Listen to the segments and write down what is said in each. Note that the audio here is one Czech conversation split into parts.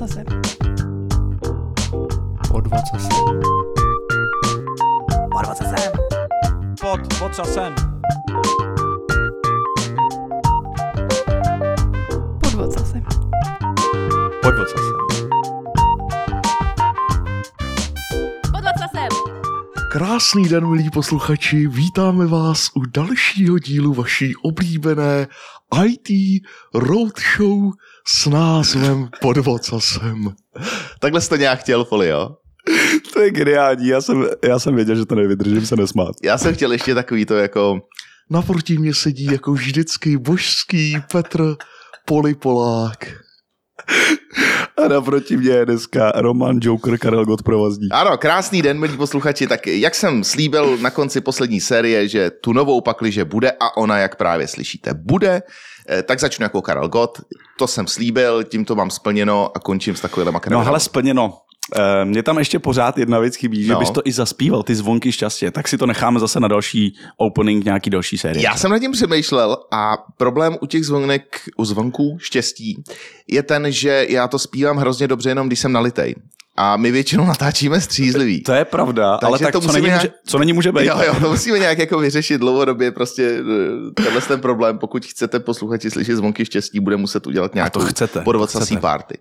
ocasem. Pod vocasem. Pod ocasem. Pod vocasem. Pod ocasem. Pod vocasem. Pod. Krásný den, milí posluchači, vítáme vás u dalšího dílu vaší oblíbené IT Roadshow s názvem Pod vocasem. Takhle jste nějak chtěl, Folio? To je geniální, já jsem, já jsem věděl, že to nevydržím se nesmát. Já jsem chtěl ještě takový to jako... Naproti mě sedí jako vždycky božský Petr Polipolák. A naproti mě je dneska Roman Joker Karel Gott provazník. Ano, krásný den, milí posluchači. Tak jak jsem slíbil na konci poslední série, že tu novou pakli, že bude a ona, jak právě slyšíte, bude, tak začnu jako Karel Gott. To jsem slíbil, tím to mám splněno a končím s takovým No hele, splněno. Eh, Mně tam ještě pořád jedna věc chybí, že No. bys to i zaspíval, ty zvonky šťastě, tak si to necháme zase na další opening nějaký další série. Já jsem nad tím přemýšlel a problém u těch zvonek, u zvonků štěstí je ten, že já to zpívám hrozně dobře jenom, když jsem nalitej. A my většinou natáčíme střízlivý. To je pravda, Takže ale tak to co není, nějak- může, co není může být. Jo, jo, to musíme nějak jako vyřešit dlouhodobě, prostě eh, tenhle ten problém, pokud chcete posluchači slyšet zvonky štěstí, bude muset udělat nějakou to chcete. party.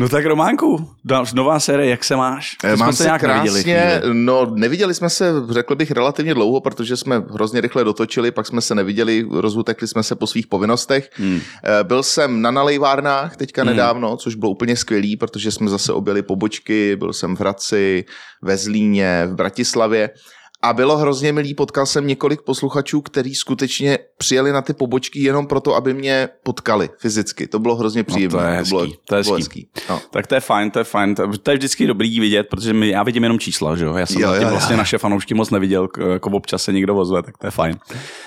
No tak Románku, nová série, jak se máš? Eh, jsme Mám se nějak neviděli krásně, chvíli. no neviděli jsme se, řekl bych, relativně dlouho, protože jsme hrozně rychle dotočili, pak jsme se neviděli, rozutekli jsme se po svých povinnostech. Hmm. Eh, Byl jsem na nalejvárnách teďka Hmm. nedávno, což bylo úplně skvělý, protože jsme zase objeli pobočky, byl jsem v Hradci, ve Zlíně, v Bratislavě. A bylo hrozně milý, potkal jsem několik posluchačů, kteří skutečně přijeli na ty pobočky jenom proto, aby mě potkali fyzicky. To bylo hrozně příjemné. No, to je hezký, bylo, to je bylo hezký. No. Tak to je fajn, to je fajn. To, to je vždycky dobrý vidět, protože my, já vidím jenom čísla, že jo? Já jsem Jo, jo, jo, jo. vlastně naše fanoušky moc neviděl, jako občas se někdo ozve, tak to je fajn.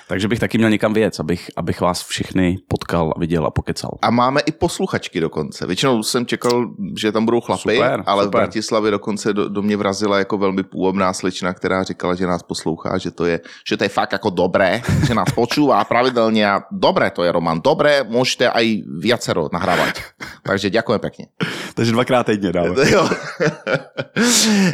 Takže bych taky měl někam věc, abych, abych vás všechny potkal a viděl a pokecal. A máme i posluchačky dokonce. Většinou jsem čekal, že tam budou chlapy, Super, ale super. v Bratislavě dokonce do, do mě vrazila jako velmi půvabná slečna, která říkala, že nás poslouchá, že to je, že to je fakt jako dobré, že nás počúvá pravidelně a dobré to je, Roman, dobré, můžete aj viacero nahrávať. Takže děkujem pěkně. Takže dvakrát týdně dáme. Jo.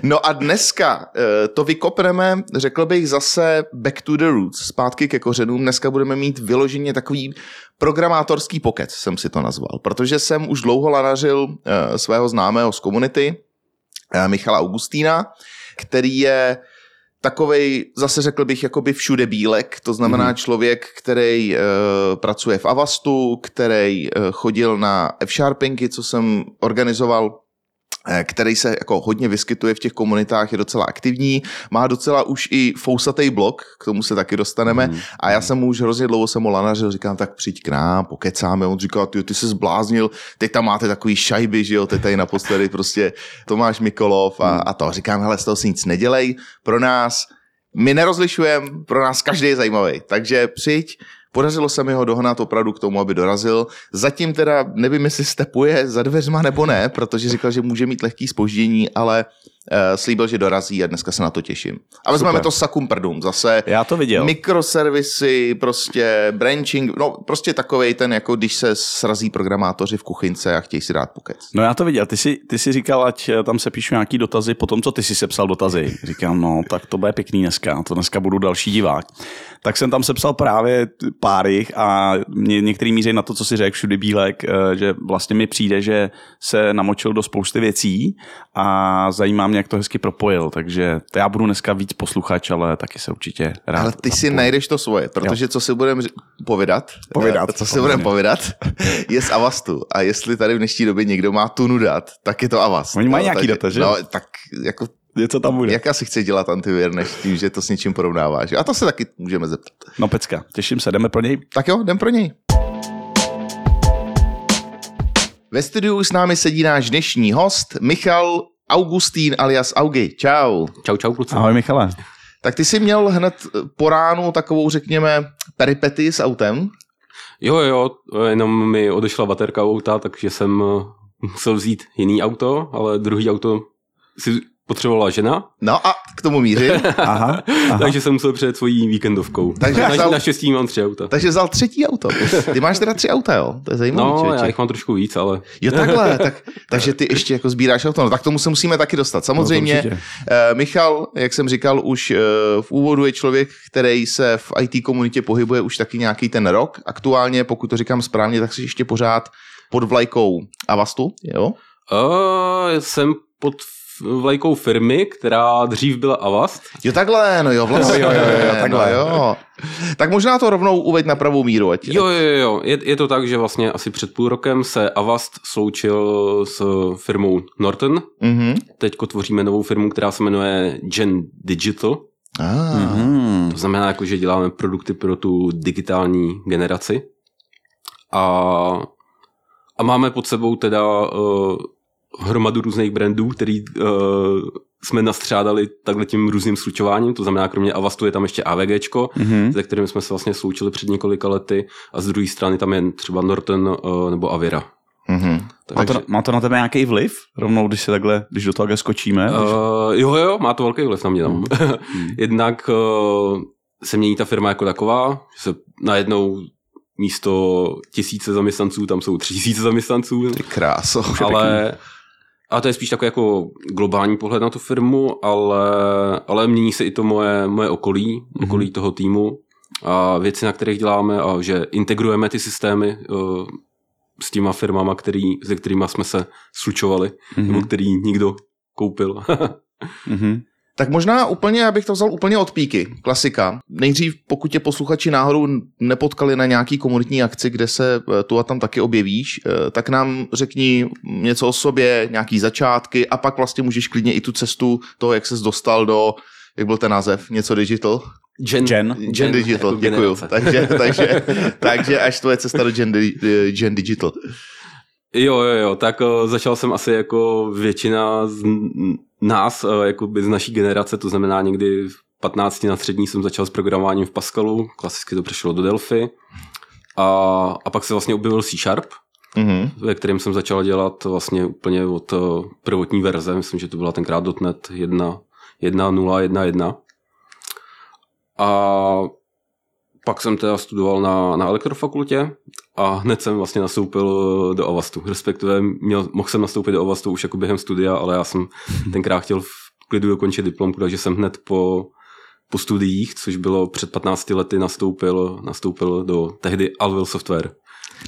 No a dneska eh, to vykopneme, řekl bych zase back to the roots, zpátky ke kořenům. Dneska budeme mít vyloženě takový programátorský pokec, jsem si to nazval, protože jsem už dlouho lanařil eh, svého známého z komunity, eh, Michala Augustína, který je takovej, zase řekl bych, jakoby všude bílek, to znamená mm-hmm. člověk, který e, pracuje v Avastu, který e, chodil na F-Sharpingy, co jsem organizoval, který se jako hodně vyskytuje v těch komunitách, je docela aktivní, má docela už i fousatý blog, k tomu se taky dostaneme. Mhm. a já jsem mu už hrozně dlouho jsem mu lanařil, říkám, tak přijď k nám, pokecáme, on říká, ty, ty se zbláznil, teď tam máte takový šajby, že jo, teď tady naposledy prostě Tomáš Mikolov a, a to, říkám, hele, z toho si nic nedělej, pro nás, my nerozlišujeme, pro nás každý je zajímavý, takže přijď, Podařilo se mi ho dohnat opravdu k tomu, aby dorazil. Zatím teda nevím, jestli stepuje za dveřma nebo ne, protože říkal, že může mít lehký spoždění, ale uh, slíbil, že dorazí a dneska se na to těším. A vezmeme to sakum prdům. Zase Já to viděl. mikroservisy, prostě branching, no prostě takovej ten, jako když se srazí programátoři v kuchynce a chtějí si dát pokec. No já to viděl, ty jsi, ty jsi říkal, ať eh, tam se píšu nějaký dotazy po tom, co ty jsi sepsal dotazy. Říkám, no tak to bude pěkný dneska, to dneska budu další divák. Tak jsem tam sepsal právě pár jich a mě některý míří na to, co si řekl všudy Bílek, eh, že vlastně mi přijde, že se namočil do spousty věcí a zajímá mě, jak to hezky propojil, takže to já budu dneska víc posluchač, ale taky se určitě rád Ale ty si zapoju. najdeš to svoje, protože co si budeme povědat, Povědat, eh, co si budeme povědat, je z Avastu. A jestli tady v dnešní době někdo má tunu dat, tak je to Avast. Oni mají No, nějaký takže- data, že? No, tak jako, Něco tam bude. jak asi chce dělat antivir, než tím, že to s něčím porovnáváš. A to se taky můžeme zeptat. No pecka, těším se, jdeme pro něj. Tak jo, jdem pro něj. Ve studiu s námi sedí náš dnešní host, Michal Augustín alias Augi. Čau. Čau, čau, kluci. Ahoj Michale. Tak ty jsi měl hned po ránu takovou, řekněme, peripety s autem. Jo, jo, jenom mi odešla baterka u auta, takže jsem eh, musel vzít jiný auto, ale druhý auto si potřebovala žena. No a k tomu mířím. Aha, aha. Takže jsem musel přijet svojí víkendovkou. Takže Takže vzal- na, naštěstí mám tři auta. Takže vzal třetí auto. Ty máš teda tři auta, jo? To je zajímavé. No, já jich mám trošku víc, ale Jo, takhle, tak, takže ty ještě jako sbíráš auto. No, tak tomu se musíme taky dostat. Samozřejmě, No, eh, Michal, jak jsem říkal, už eh, v úvodu je člověk, který se v IT komunitě pohybuje už taky nějaký ten rok. Aktuálně, pokud to říkám správně, tak si ještě pořád pod vlajkou Avastu, jo? uh, jsem pod vlajkou firmy, která dřív byla Avast. Jo, takhle, no jo, vlastně. Jo, jo, jo, jo, takhle. No, jo. Tak možná to rovnou uveď na pravou míru, ať, Jo, jo, jo. Je, je to tak, že vlastně asi před půl rokem se Avast sloučil s firmou Norton. Mhm. Teďko tvoříme novou firmu, která se jmenuje Gen Digital. Ah. Mhm. To znamená, jako, že děláme produkty pro tu digitální generaci. A, a máme pod sebou teda uh, hromadu různých brandů, který uh, jsme nastřádali takhle tím různým slučováním, to znamená, kromě Avastu je tam ještě AVGčko, Mhm. se kterým jsme se vlastně sloučili před několika lety a z druhé strany tam je třeba Norton uh, nebo Avira. Mhm. Má to, Takže, má to na tebe nějaký vliv? Rovnou, když se takhle, když do toho skočíme? když... uh, jo, jo, má to velký vliv na mě. No. Jednak uh, se mění ta firma jako taková, že se najednou místo tisíce zaměstnanců, tam jsou tři tisíce zaměstnanců, Ty kráso. ale a to je spíš takový jako globální pohled na tu firmu, ale, ale mění se i to moje, moje okolí, okolí toho týmu a věci, na kterých děláme a že integrujeme ty systémy uh, s těma firmama, který, se kterými jsme se slučovali, nebo který nikdo koupil. Mhm. Tak možná úplně, abych to vzal úplně od píky. Klasika. Nejdřív, pokud tě posluchači náhodou nepotkali na nějaký komunitní akci, kde se eh, tu a tam taky objevíš, eh, tak nám řekni něco o sobě, nějaký začátky a pak vlastně můžeš klidně i tu cestu toho, jak ses dostal do, jak byl ten název, něco digital? Gen, Gen. Gen Digital, jako děkuju. Takže, takže, takže až tvoje cesta do Gen, eh, Gen Digital. Jo, jo, jo, tak uh, začal jsem asi jako většina z nás, uh, jako z naší generace, to znamená někdy v 15 na střední jsem začal s programováním v Pascalu, klasicky to přešlo do Delphi. A, a pak se vlastně objevil C Sharp, Mhm. ve kterém jsem začal dělat vlastně úplně od uh, prvotní verze, myslím, že to byla tenkrát .NET 1, 1.0.1.1 a pak jsem teda studoval na, na elektrofakultě a hned jsem vlastně nastoupil do Avastu. Respektive měl, mohl jsem nastoupit do Avastu už jako během studia, ale já jsem tenkrát chtěl v klidu dokončit diplomku, takže jsem hned po, po studiích, což bylo před 15 lety, nastoupil, nastoupil do tehdy Alvil Software.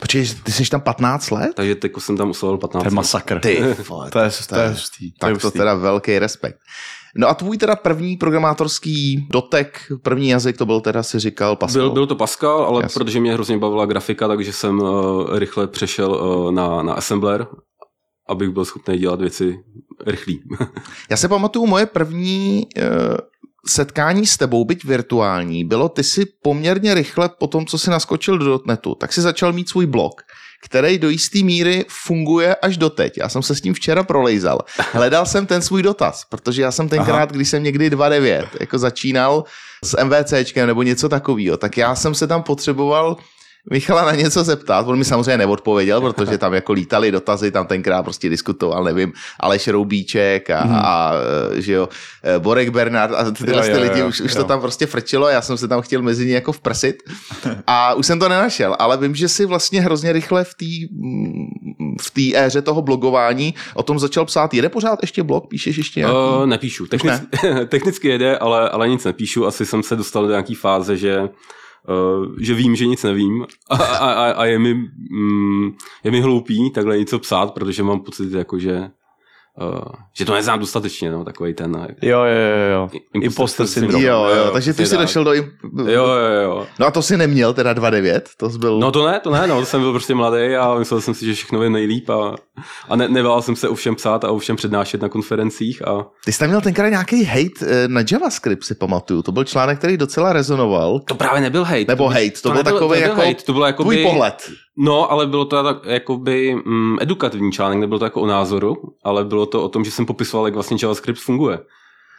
Počkej, ty jsi tam 15 let? Takže teď jsem tam uslovil 15 To je let. masakr. Ty, vole, To je, to je hustý. to je Tak to teda velký respekt. No a tvůj teda první programátorský dotek, první jazyk, to byl teda, si říkal, Pascal. Byl, byl to Pascal, ale Jasně. protože mě hrozně bavila grafika, takže jsem uh, rychle přešel uh, na, na Assembler, abych byl schopný dělat věci rychlý. Já se pamatuju, moje první uh, setkání s tebou, byť virtuální, bylo, ty si poměrně rychle po tom, co jsi naskočil do dotnetu, tak si začal mít svůj blog, který do jisté míry funguje až doteď. Já jsem se s tím včera prolejzal. Hledal jsem ten svůj dotaz, protože já jsem tenkrát, Aha. když jsem někdy 2.9 jako začínal s MVCčkem nebo něco takového, tak já jsem se tam potřeboval Michala na něco zeptat, on mi samozřejmě neodpověděl, protože tam jako lítali dotazy, tam tenkrát prostě diskutoval, nevím, Aleš Roubíček a, hmm. a že jo, Borek Bernard a tyhle Jo, jo, ty lidi, jo, už, už jo. to tam prostě frčilo, já jsem se tam chtěl mezi ně jako vprsit a už jsem to nenašel, ale vím, že si vlastně hrozně rychle v té v té éře toho blogování o tom začal psát. Jede pořád ještě blog? Píšeš ještě nějaký? Uh, nepíšu. Technicky, ne. technicky jede, ale, ale nic nepíšu. Asi jsem se dostal do nějaký fáze, že že vím, že nic nevím. A, a, a, a je, mi, mm, je mi hloupý takhle něco psát, protože mám pocit, jako, že, uh, že to neznám dostatečně, no, takový ten uh, Jo, jo, jo, jo. Imposter Imposter syndrom. syndrom. jo, jo, jo, takže ty jsi došel do... Im... Jo, jo, jo. No a to si neměl, teda 2.9, to jsi byl... No to ne, to ne, no, jsem byl prostě mladý a myslel jsem si, že všechno je nejlíp a, a ne, nebál jsem se o všem psát a o všem přednášet na konferencích a Ty jsi tam měl tenkrát nějaký hate eh, na JavaScript, si pamatuju. To byl článek, který docela rezonoval. to právě nebyl hate. Nebo hate, to, byl nebyl, takový to jako hate, to bylo jako tvůj pohled. No, ale bylo to tak, jakoby mm, edukativní článek, nebylo to jako o názoru, ale bylo to o tom, že jsem popisoval, jak vlastně JavaScript funguje.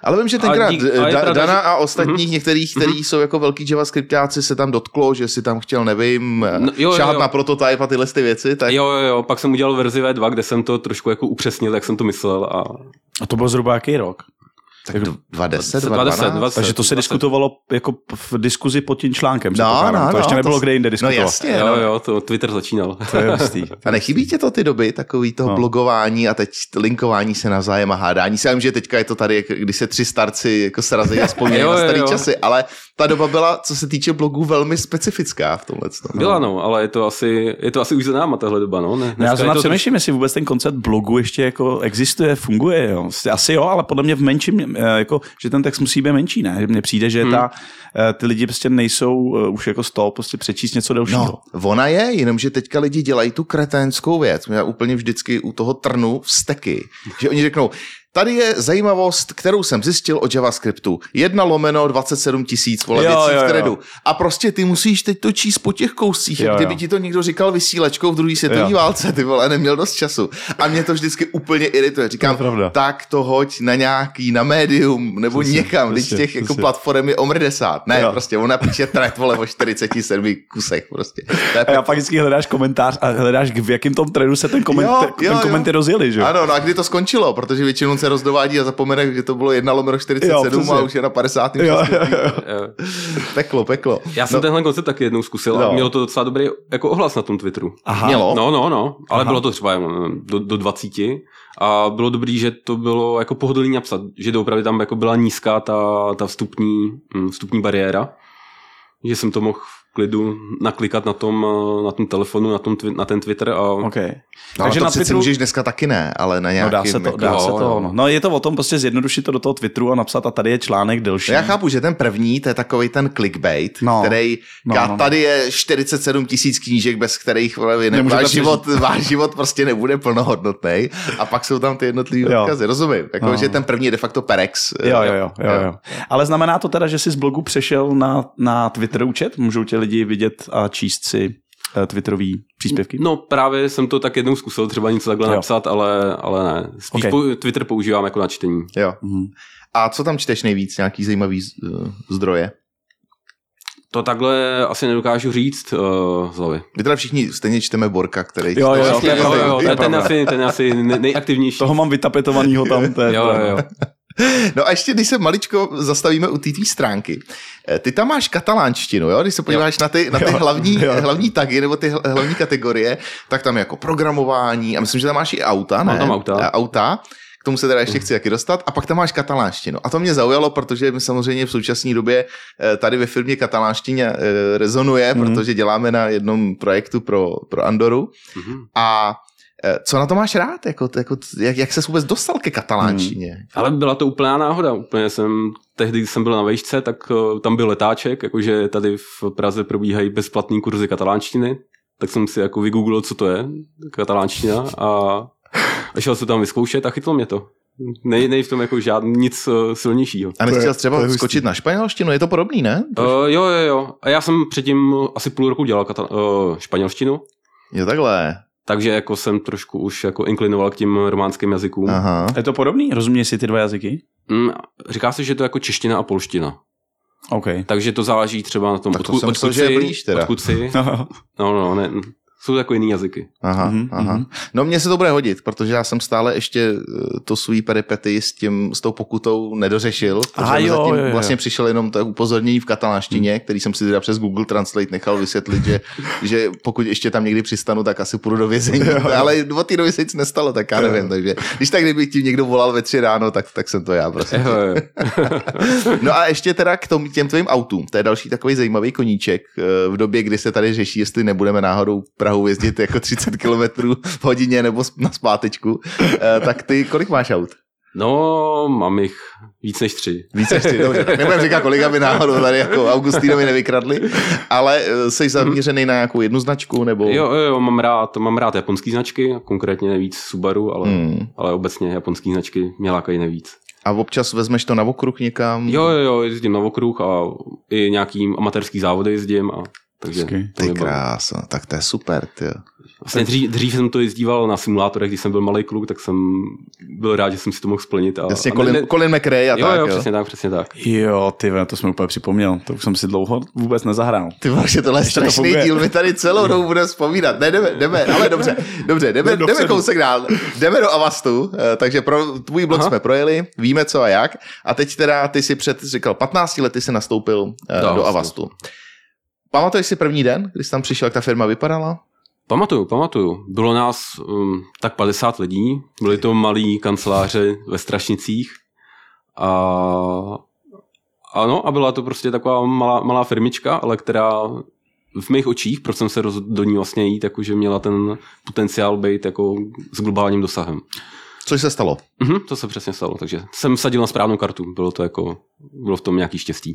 Ale vím, že tenkrát dík- eh, a je da, pravda, Dana že- a ostatních některých, kteří jsou jako velký JavaScriptáci, se tam dotklo, že si tam chtěl, nevím, No, no, jo, jo, šáhat jo. na prototype a tyhle ty věci. Tak... Jo, jo, jo, pak jsem udělal verzi V2, kde jsem to trošku jako upřesnil, jak jsem to myslel a A to byl zhruba jaký rok? Tak 20, 20, 20, 20. Takže to se 20. diskutovalo jako v diskuzi pod tím článkem. No, no, to ještě no, nebylo to- kde jinde No diskutovat. jasně, Jo, no. jo, to Twitter začínal. To je hustý. A nechybí tě to ty doby, takový toho No. no. blogování a teď linkování se navzájem a hádání. Já vím, že teďka je to tady, když se tři starci jako srazí a vzpomínají na starý jo. časy, ale ta doba byla, co se týče blogů, velmi specifická v tomhle. Byla no, ale je to asi, je to asi už za náma tahle doba, no. Ne, No, já zrovna to přemýšlím, jestli vůbec ten koncept blogu ještě jako existuje, funguje. Jo. Asi jo, ale podle mě v menším, eh, jako, že ten text musí být menší, ne? Mně přijde, že ta, eh, ty lidi prostě nejsou eh, už jako z toho prostě přečíst něco delšího. No, ona je, jenomže teďka lidi dělají tu kreténskou věc. Já úplně vždycky u toho trnu vsteky, že oni řeknou, tady je zajímavost, kterou jsem zjistil o JavaScriptu. Jedna lomeno 27 tisíc vole Jo, věcí jo, v jo. threadu. A prostě ty musíš teď to číst po těch kouscích, Jo, jak kdyby jo. ti to někdo říkal vysílačkou v druhé světové válce, ty vole, neměl dost času. A mě to vždycky úplně irituje. Říkám, To tak to hoď na nějaký, na médium, nebo Přesně, někam, když přesně, těch jako přesně. platform je omrdesát. Ne, Jo. prostě ona píše thread, vole, o 47 kusech, prostě. To je A já pak vždycky hledáš komentář a hledáš, v jakém tom trenu se ten koment, Jo, ten jo, komenty jo. rozjeli, že? Ano, no a kdy to skončilo, protože většinou se rozdovádí a zapomene, že to bylo 1 lomeno 47 Jo, a už je na 50. Jo, jo, jo. Peklo, peklo. Já jsem no, tenhle koncept taky jednou zkusil No. a mělo to docela dobrý jako ohlas na tom Twitteru. Aha. Mělo? No, no, no, ale Aha. bylo to třeba do, do 20 a bylo dobrý, že to bylo jako pohodlný napsat, že doopravdy tam jako byla nízká ta, ta vstupní, mm, vstupní bariéra, že jsem to mohl klidu naklikat na tom, eh, na tom telefonu, na, tom, na ten Twitter a OK. no, Takže to na Twitteru... můžeš dneska taky ne, ale na No nějakým... dá se to, jako, dá jo, se to, jo. no. no. je to o tom prostě zjednodušit to do toho Twitteru a napsat a tady je článek delší. Já chápu, že ten první, to je takový ten clickbait, No. který No, no, no, no. tady je 47 tisíc knížek, bez kterých vole, vy ne, váš, život, váš život prostě nebude plnohodnotný. A pak jsou tam ty jednotlivé Jo. odkazy, rozumím. Jako, No. že ten první je de facto Perex. Jo, jo, jo, jo, jo. Ale znamená to teda, že jsi z blogu přešel na, na Twitter účet? Můžou tě lidi vidět a číst si eh, Twitterový příspěvky? no právě jsem to tak jednou zkusil třeba něco takhle Jo. napsat, ale, ale ne. Spíš Ok. po, Twitter používám jako na čtení. jo. Mhm. A co tam čteš nejvíc, nějaký zajímavý uh, zdroje? To takhle asi nedokážu říct uh, z hlavy. My teda všichni stejně čteme Borka, který... Jo, jo, Vlastně, to je jo, jo, je ten, ten, asi, ten asi nej- nejaktivnější. Toho mám vytapetovanýho tam. To je Jo, jo, jo. No a ještě, když se maličko zastavíme u té tvý stránky. Eh, Ty tam máš katalánštinu, jo? Když se podíváš na ty, na ty Jo, hlavní, jo. hlavní tagy nebo ty hl- hlavní kategorie, tak tam je jako programování a myslím, že tam máš i auta, ne? Mám tam auta. A auta. K tomu se teda ještě chci taky dostat. A pak tam máš katalánštinu. A to mě zaujalo, protože my samozřejmě v současné době eh, tady ve firmě katalánština eh, rezonuje, Mhm. protože děláme na jednom projektu pro, pro Andoru. Mhm. A eh, co na to máš rád? Jako, jako, jak, jak se vůbec dostal ke katalánštině? Ale byla to úplná náhoda. Úplně jsem, tehdy, když jsem byl na vejšce, tak uh, tam byl letáček, jakože tady v Praze probíhají bezplatný kurzy katalánštiny, tak jsem si jako vygooglil, co to je, katalánština a, a šel se tam vyzkoušet a chytlo mě to. Nej, nej v tom jako žádný nic uh, silnějšího. A nechtěl třeba skočit na španělštinu? Je to podobný, ne? Uh, jo, jo, jo. A já jsem předtím asi půl roku dělal kata- uh, španělštinu, Jo, takhle. Takže jako jsem trošku už jako inklinoval k těm románským jazykům. Aha. Je to podobný? Rozumějí si ty dva jazyky? Mm, říká se, že to je jako čeština a polština. OK. Takže to záleží třeba na tom, Tak to odkud, jsem myslel, odkud, že je blíž teda. odkud. No, No, no, ne, jsou to jako jiný jazyky. Aha, Mhm, aha. mhm. No mně se to bude hodit, protože já jsem stále ještě eh, to svý peripety s tím, s tou pokutou nedořešil. Aha, mi jo, zatím jo, jo. vlastně přišel jenom to upozornění v katalánštině, který jsem si teda přes Google Translate nechal vysvětlit, že, že pokud ještě tam někdy přistanu, tak asi půjdu do vězení. Ale od té doby se nic nestalo, tak já nevím. Takže když tak kdyby ti někdo volal ve tři ráno, tak, tak jsem to já prostě. Jo, jo. No a ještě teda k tom, těm tvým autům. To je další takový zajímavý koníček eh, v době, kdy se tady řeší, jestli nebudeme náhodou Prahu jezdit jako 30 km v hodině nebo na zpátečku. Eh, Tak ty kolik máš aut? No, mám jich víc než tři. Více než ty, dobře. Nebudem říkat, kolik aby náhodou tady jako Augustínovi nevykradli, ale eh, jsi zaměřený na nějakou jednu značku nebo... Jo, jo, mám rád, mám rád japonský značky, konkrétně nejvíc Subaru, ale, Hmm. ale obecně japonský značky mě lákají nejvíc. A občas vezmeš to na okruh někam? Jo, jo, jo, jezdím na okruh a i nějaký amatérský závody jezdím a takže Hezky. to baví. krása, tak to je super, ty. Vlastně dřív, dřív jsem to jezdíval na simulátorech, když jsem byl malý kluk, tak jsem byl rád, že jsem si to mohl splnit. A, Jasně, a Colin, ne, Colin McRae a jo, tak. jo, přesně tak, přesně tak. Jo, ty to jsem úplně připomněl. To už jsem si dlouho vůbec nezahrál. Ty vaše, tohle je Ještě to strašný funguje. díl, my tady celou dobu budeme vzpomínat. Ne, jdeme, jdeme, ale dobře, dobře, jdeme, Jdeme jdeme kousek dál. Jdeme do Avastu, eh, takže pro tvůj blog Aha. jsme projeli, víme co a jak. A teď teda ty si před, říkal, 15 lety si nastoupil eh, Do do Avastu. Avastu. Pamatuješ si první den, když jsi tam přišel, jak ta firma vypadala? Pamatuju, pamatuju. Bylo nás um, tak 50 lidí, byly to malí kanceláře ve Strašnicích a ano, a byla to prostě taková malá, malá firmička, ale která v mých očích, proč jsem se rozhodl do ní vlastně jít, jakože měla ten potenciál být jako s globálním dosahem. Což se stalo? Mhm, to se přesně stalo, takže jsem sadil na správnou kartu, bylo to jako, bylo v tom nějaký štěstí.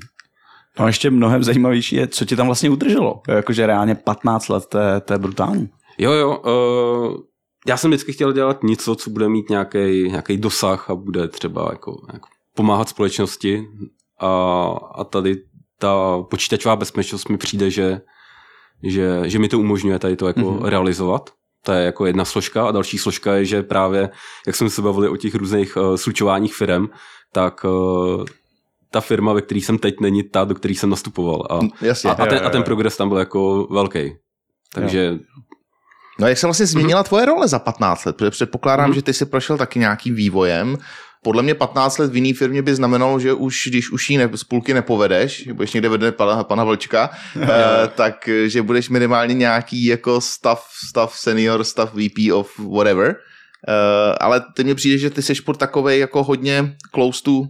No a ještě mnohem zajímavější je, co ti tam vlastně udrželo. Jakože reálně 15 let, to je, to je brutální. Jo, jo. Uh, já jsem vždycky chtěl dělat něco, co bude mít nějaký nějaký dosah a bude třeba jako, jako pomáhat společnosti. A, a tady ta počítačová bezpečnost mi přijde, že, že, že mi to umožňuje tady to jako Mhm. mm-hmm. realizovat. To je jako jedna složka a další složka je, že právě, jak jsme se bavili o těch různých uh, slučováních firm, tak uh, ta firma, ve které jsem teď, není ta, do které jsem nastupoval. A, Jasně. a, a, ten, a ten progres tam byl jako velký. Takže No a jak se vlastně změnila tvoje role za 15 let? Protože předpokládám, Mhm. že ty si prošel taky nějakým vývojem. Podle mě 15 let v jiné firmě by znamenalo, že už když už jí ne, z půlky nepovedeš, budeš někde vede pana, pana Vlčka, eh, tak že budeš minimálně nějaký jako stav, stav senior, stav VP of whatever. Eh, ale teď mi přijde, že ty jsi furt takovej jako hodně close to,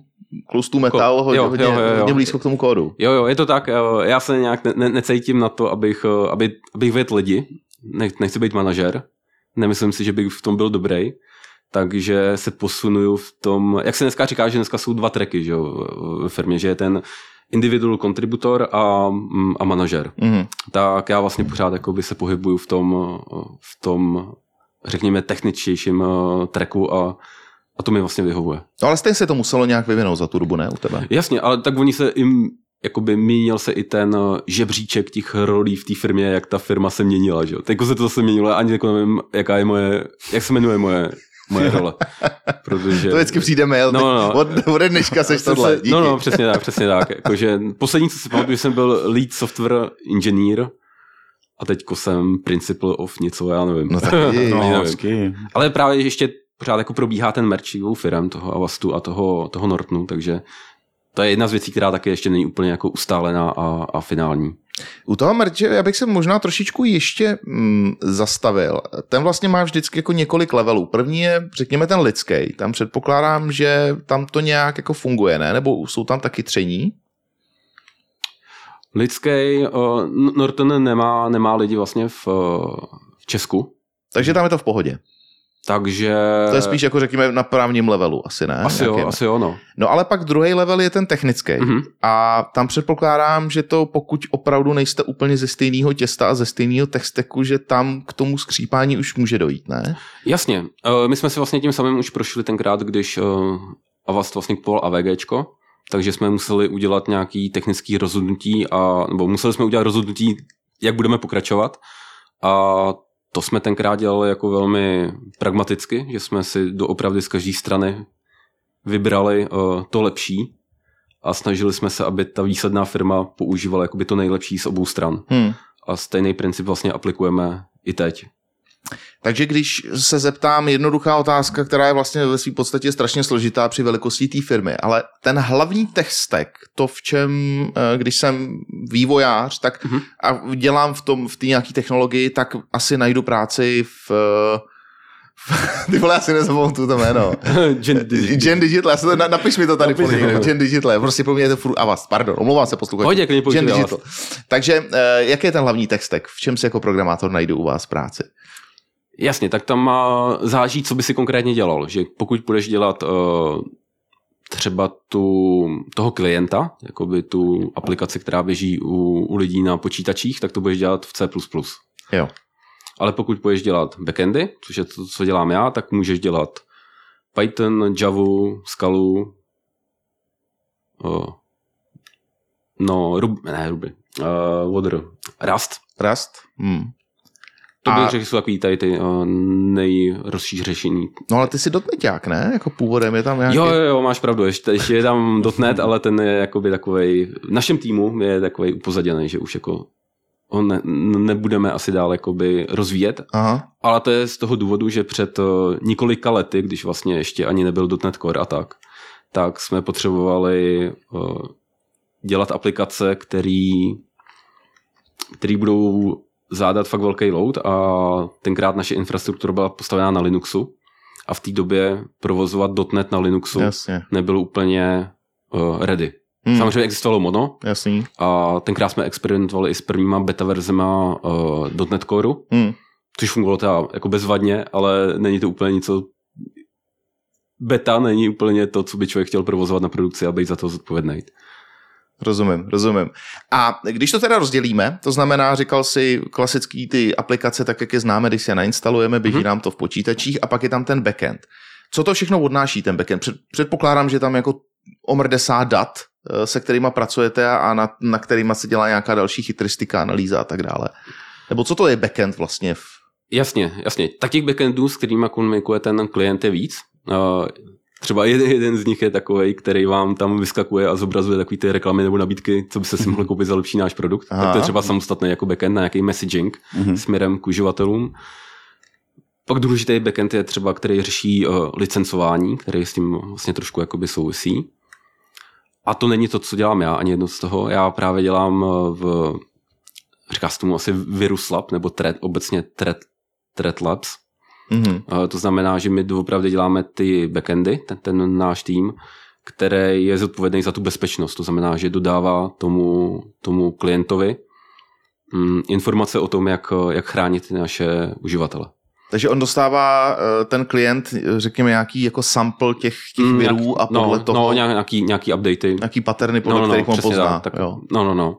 close to metal, Jo, hodně, jo, hodně, jo, jo. hodně blízko k tomu kódu. Jo, jo, je to tak. jo, Já se nějak ne, ne, necítím na to, abych, eh, aby, abych vedl lidi. Ne, nechci být manažer. Nemyslím si, že bych v tom byl dobrý. Takže se posunuju v tom, jak se dneska říká, že dneska jsou dva tracky že jo, ve firmě, že je ten individual contributor a, mm, a manažer. Mhm. Tak já vlastně pořád jakoby se pohybuju v tom, eh, v tom řekněme, techničtějším eh, tracku a, a to mi vlastně vyhovuje. No ale stejně se to muselo nějak vyvinout za tu dobu, ne, u tebe? Jasně, ale tak oni se jim jakoby měnil se i ten eh, žebříček těch rolí v té firmě, jak ta firma se měnila, že jo. Teď se to zase měnilo, ani jako nevím, jaká je moje, jak se jmenuje moje, moje role. Protože... To vždycky přijde mail, No, no. Od, od dneška seš tohle, se- díky. No, no, přesně tak, přesně tak. Jakože poslední, co si pamatuju, že jsem byl lead software engineer a teďko jsem principal of něco, já nevím. No tak. No, No, nevím. Ale právě ještě pořád jako probíhá ten merch dvou firm, toho Avastu a toho, toho Nortonu, takže to je jedna z věcí, která taky ještě není úplně jako ustálená a, a finální. U toho merče, já bych se možná trošičku ještě mm, zastavil. Ten vlastně má vždycky jako několik levelů. První je, řekněme, ten lidský. Tam předpokládám, že tam to nějak jako funguje, ne? Nebo jsou tam taky tření? Lidský, uh, Norton nemá, nemá lidi vlastně v, uh, v Česku, Takže tam je to v pohodě. Takže... To je spíš jako řekněme na právním levelu, asi ne? Asi jo, asi jo, no. No ale pak druhý level je ten technický. Mhm. A tam předpokládám, že to pokud opravdu nejste úplně ze stejného těsta a ze stejného texteku, že tam k tomu skřípání už může dojít, ne? Jasně, uh, my jsme si vlastně tím samým už prošli tenkrát, když uh, Avast vlastně kupoval AVGčko, takže jsme museli udělat nějaký technický rozhodnutí, a, nebo museli jsme udělat rozhodnutí, jak budeme pokračovat a to jsme tenkrát dělali jako velmi pragmaticky, že jsme si doopravdy z každé strany vybrali uh, to lepší a snažili jsme se, aby ta výsledná firma používala jakoby to nejlepší z obou stran. Hmm. A stejný princip vlastně aplikujeme i teď. Takže když se zeptám, jednoduchá otázka, která je vlastně ve své podstatě strašně složitá při velikosti té firmy, ale ten hlavní stack, to v čem, eh, když jsem vývojář, tak Mhm. a dělám v tom, v té nějaké technologii, tak asi najdu práci v, eh, ty vole, já si nezapamatuju to jméno. Gen, Gen Digital, já se to, na- napiš mi to tady Napiš po někde. Gen Digital, prostě pro mě je to furt Avast, pardon, omlouvám se posluchači. Pojď, klidně Gen Avast. Digital. Takže eh, jaký je ten hlavní stack? V čem si jako programátor najdu u vás práci? Jasně, tak tam má, záží, co by si konkrétně dělal. Že pokud budeš dělat uh, třeba tu, toho klienta, jakoby tu aplikaci, která běží u, u lidí na počítačích, tak to budeš dělat v C++. Jo. Ale pokud budeš dělat backendy, což je to, co dělám já, tak můžeš dělat Python, Java, Scala, uh, no, Ruby, ne Ruby, uh, Water, Rust, Rust? Hmm. To bych A- řekl, že jsou takový tady ty uh, nejrozšířený. No ale ty jsi dotneťák, ne? Jako původem je tam nějaký... Jo, jo, jo, máš pravdu, ještě, ještě je tam dotnet, ale ten je jakoby takovej, v našem týmu je takovej upozaděný, že už jako ho ne, nebudeme asi dál jakoby rozvíjet, Aha. ale to je z toho důvodu, že před uh, několika lety, když vlastně ještě ani nebyl .NET Core a tak, tak jsme potřebovali uh, dělat aplikace, který, který budou zádat fakt velký load a tenkrát naše infrastruktura byla postavená na Linuxu a v té době provozovat .NET na Linuxu Jasně. nebyl úplně uh, ready. Hmm. Samozřejmě existovalo Mono Jasný. a tenkrát jsme experimentovali i s prvníma beta verzema uh, .NET Core, Hmm. což fungovalo teda jako bezvadně, ale není to úplně něco beta není úplně to, co by člověk chtěl provozovat na produkci a být za to zodpovědný. Rozumím, rozumím. A když to teda rozdělíme, to znamená, říkal si klasický ty aplikace, tak jak je známe, když si je nainstalujeme, běží Mhm. nám to v počítačích a pak je tam ten backend. Co to všechno odnáší ten backend? Před, předpokládám, že tam jako omrdesá dat, eh, se kterými pracujete a na, na kterými se dělá nějaká další chytristika, analýza a tak dále. Nebo co to je backend vlastně? V... Jasně, jasně. Tak těch backendů, s kterými komunikuje ten klient je víc. Třeba jeden, jeden z nich je takový, který vám tam vyskakuje a zobrazuje takový ty reklamy nebo nabídky, co byste si mohli koupit za lepší náš produkt. Aha. Tak to je třeba samostatný jako backend na nějaký messaging Mhm. směrem k uživatelům. Pak důležitý backend je třeba, který řeší uh, licencování, který s tím vlastně trošku jakoby souvisí. A to není to, co dělám já, ani jedno z toho. Já právě dělám uh, v, říká se tomu asi Virus Lab, nebo thread, obecně thread, thread Labs. Mhm. Uh, to znamená, že my doopravdy děláme ty backendy, ten, ten náš tým, který je zodpovědný za tu bezpečnost. To znamená, že dodává tomu, tomu klientovi mm, informace o tom, jak, jak chránit ty naše uživatele. Takže on dostává eh, ten klient, eh, řekněme, nějaký jako sample těch, těch Mm, virů nějak- a podle no, toho No, nějaký, nějaký updaty. nějaký paterny, podle kterých on přesně pozná. Tak, tak, jo. no, no, no.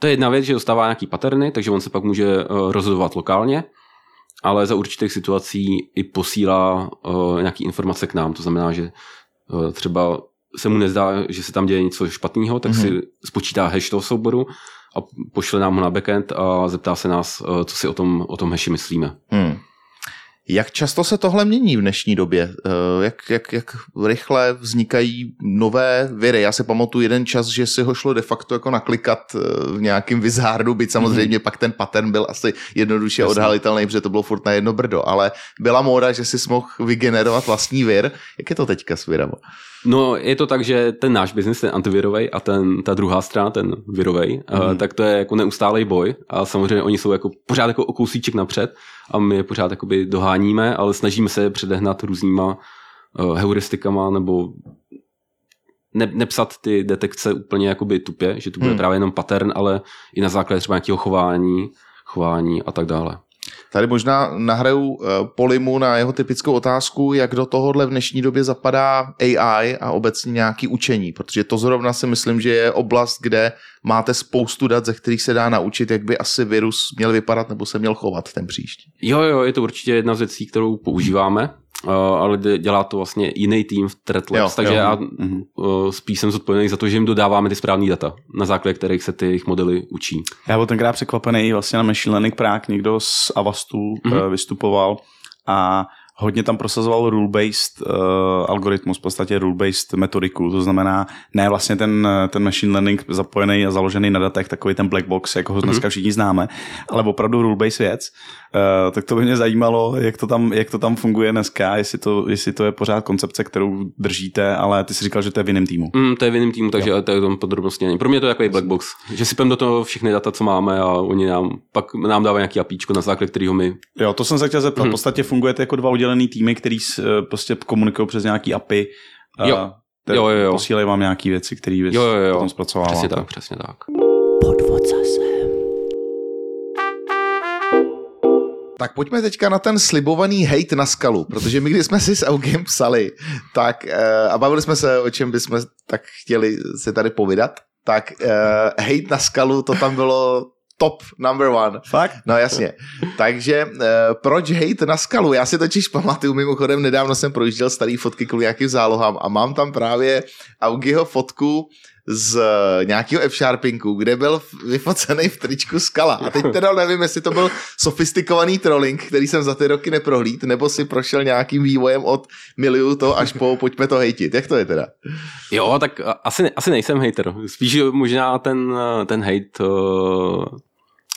To je jedna věc, že dostává nějaký paterny, takže on se pak může uh, rozhodovat lokálně, ale za určitých situací i posílá uh, nějaký informace k nám. To znamená, že uh, třeba se mu nezdá, že se tam děje něco špatného, tak Mhm. si spočítá hash toho souboru a pošle nám ho na backend a zeptá se nás, uh, co si o tom, o tom hashi myslíme. Hmm. Jak často se tohle mění v dnešní době? Eh, Jak, jak, jak rychle vznikají nové viry? Já si pamatuju jeden čas, že si ho šlo de facto jako naklikat eh, v nějakém vizárdu, byť samozřejmě mm-hmm. pak ten pattern byl asi jednoduše Jasně. odhalitelný, protože to bylo furt na jedno brdo, ale byla móda, že si mohl vygenerovat vlastní vir. Jak je to teďka s virama? No, je to tak, že ten náš biznis, ten antivirový a ten, ta druhá strana, ten virový, Mhm. mm. uh, tak to je jako neustálej boj a samozřejmě oni jsou jako pořád jako o kousíček napřed a my je pořád jakoby doháníme, ale snažíme se je předehnat různýma uh, heuristikama nebo ne, nepsat ty detekce úplně jakoby tupě, že to bude hmm. právě jenom pattern, ale i na základě třeba nějakého chování, chování a tak dále. Tady možná nahraju eh, Polimu na jeho typickou otázku, jak do tohohle v dnešní době zapadá AI a obecně nějaký učení, protože to zrovna si myslím, že je oblast, kde máte spoustu dat, ze kterých se dá naučit, jak by asi virus měl vypadat nebo se měl chovat ten příští. Jo, jo, je to určitě jedna z věcí, kterou používáme, uh, ale dělá to vlastně jiný tým v Threat Labs, Jo, takže jo. já Mhm. uh, spíš jsem zodpovědný za to, že jim dodáváme ty správné data, na základě kterých se ty jejich modely učí. Já byl tenkrát překvapený, vlastně na Machine Learning Prague někdo z Avastu Mhm. mm-hmm. vystupoval a hodně tam prosazoval rule-based uh, algoritmus, v podstatě rule-based metodiku, to znamená ne vlastně ten, ten machine learning zapojený a založený na datech, takový ten black box, jako ho dneska všichni známe, ale opravdu rule-based věc. Uh, tak to by mě zajímalo, jak to tam, jak to tam funguje dneska, jestli to, jestli to je pořád koncepce, kterou držíte, ale ty jsi říkal, že to je v jiném týmu. Mm, to je v jiném týmu, takže to je tam podrobnosti není. Pro mě to je takový black box, že si pem do toho všechny data, co máme a oni nám pak nám dávají nějaký apíčko, na základě kterého my Jo, to jsem se chtěl zeptat. Mhm. V podstatě fungujete jako dva oddělený týmy, který s- eh, prostě komunikují přes nějaký API. a Jo. te- Jo, jo, jo. Posílají vám nějaký věci, které vy Jo, jo, jo. potom zpracováváte. přesně tak, přesně tak. Podvod zase. Tak pojďme teďka na ten slibovaný hate na skalu, protože my, když jsme si s Augiem psali, tak eh, a bavili jsme se, o čem bychom tak chtěli se tady povídat, tak uh, hate na skalu, to tam bylo top number one. Fakt? No jasně. Takže uh, proč hate na skalu? Já si totiž pamatuju, mimochodem nedávno jsem projížděl starý fotky kvůli nějakým zálohám a mám tam právě Augiho fotku z nějakého F-Sharpinku, kde byl vyfocený v tričku skala. A teď teda nevím, jestli to byl sofistikovaný trolling, který jsem za ty roky neprohlíd, nebo si prošel nějakým vývojem od miliu to až po pojďme to hejtit. Jak to je teda? Jo, tak asi, asi nejsem hater. Spíš možná ten, ten hate uh,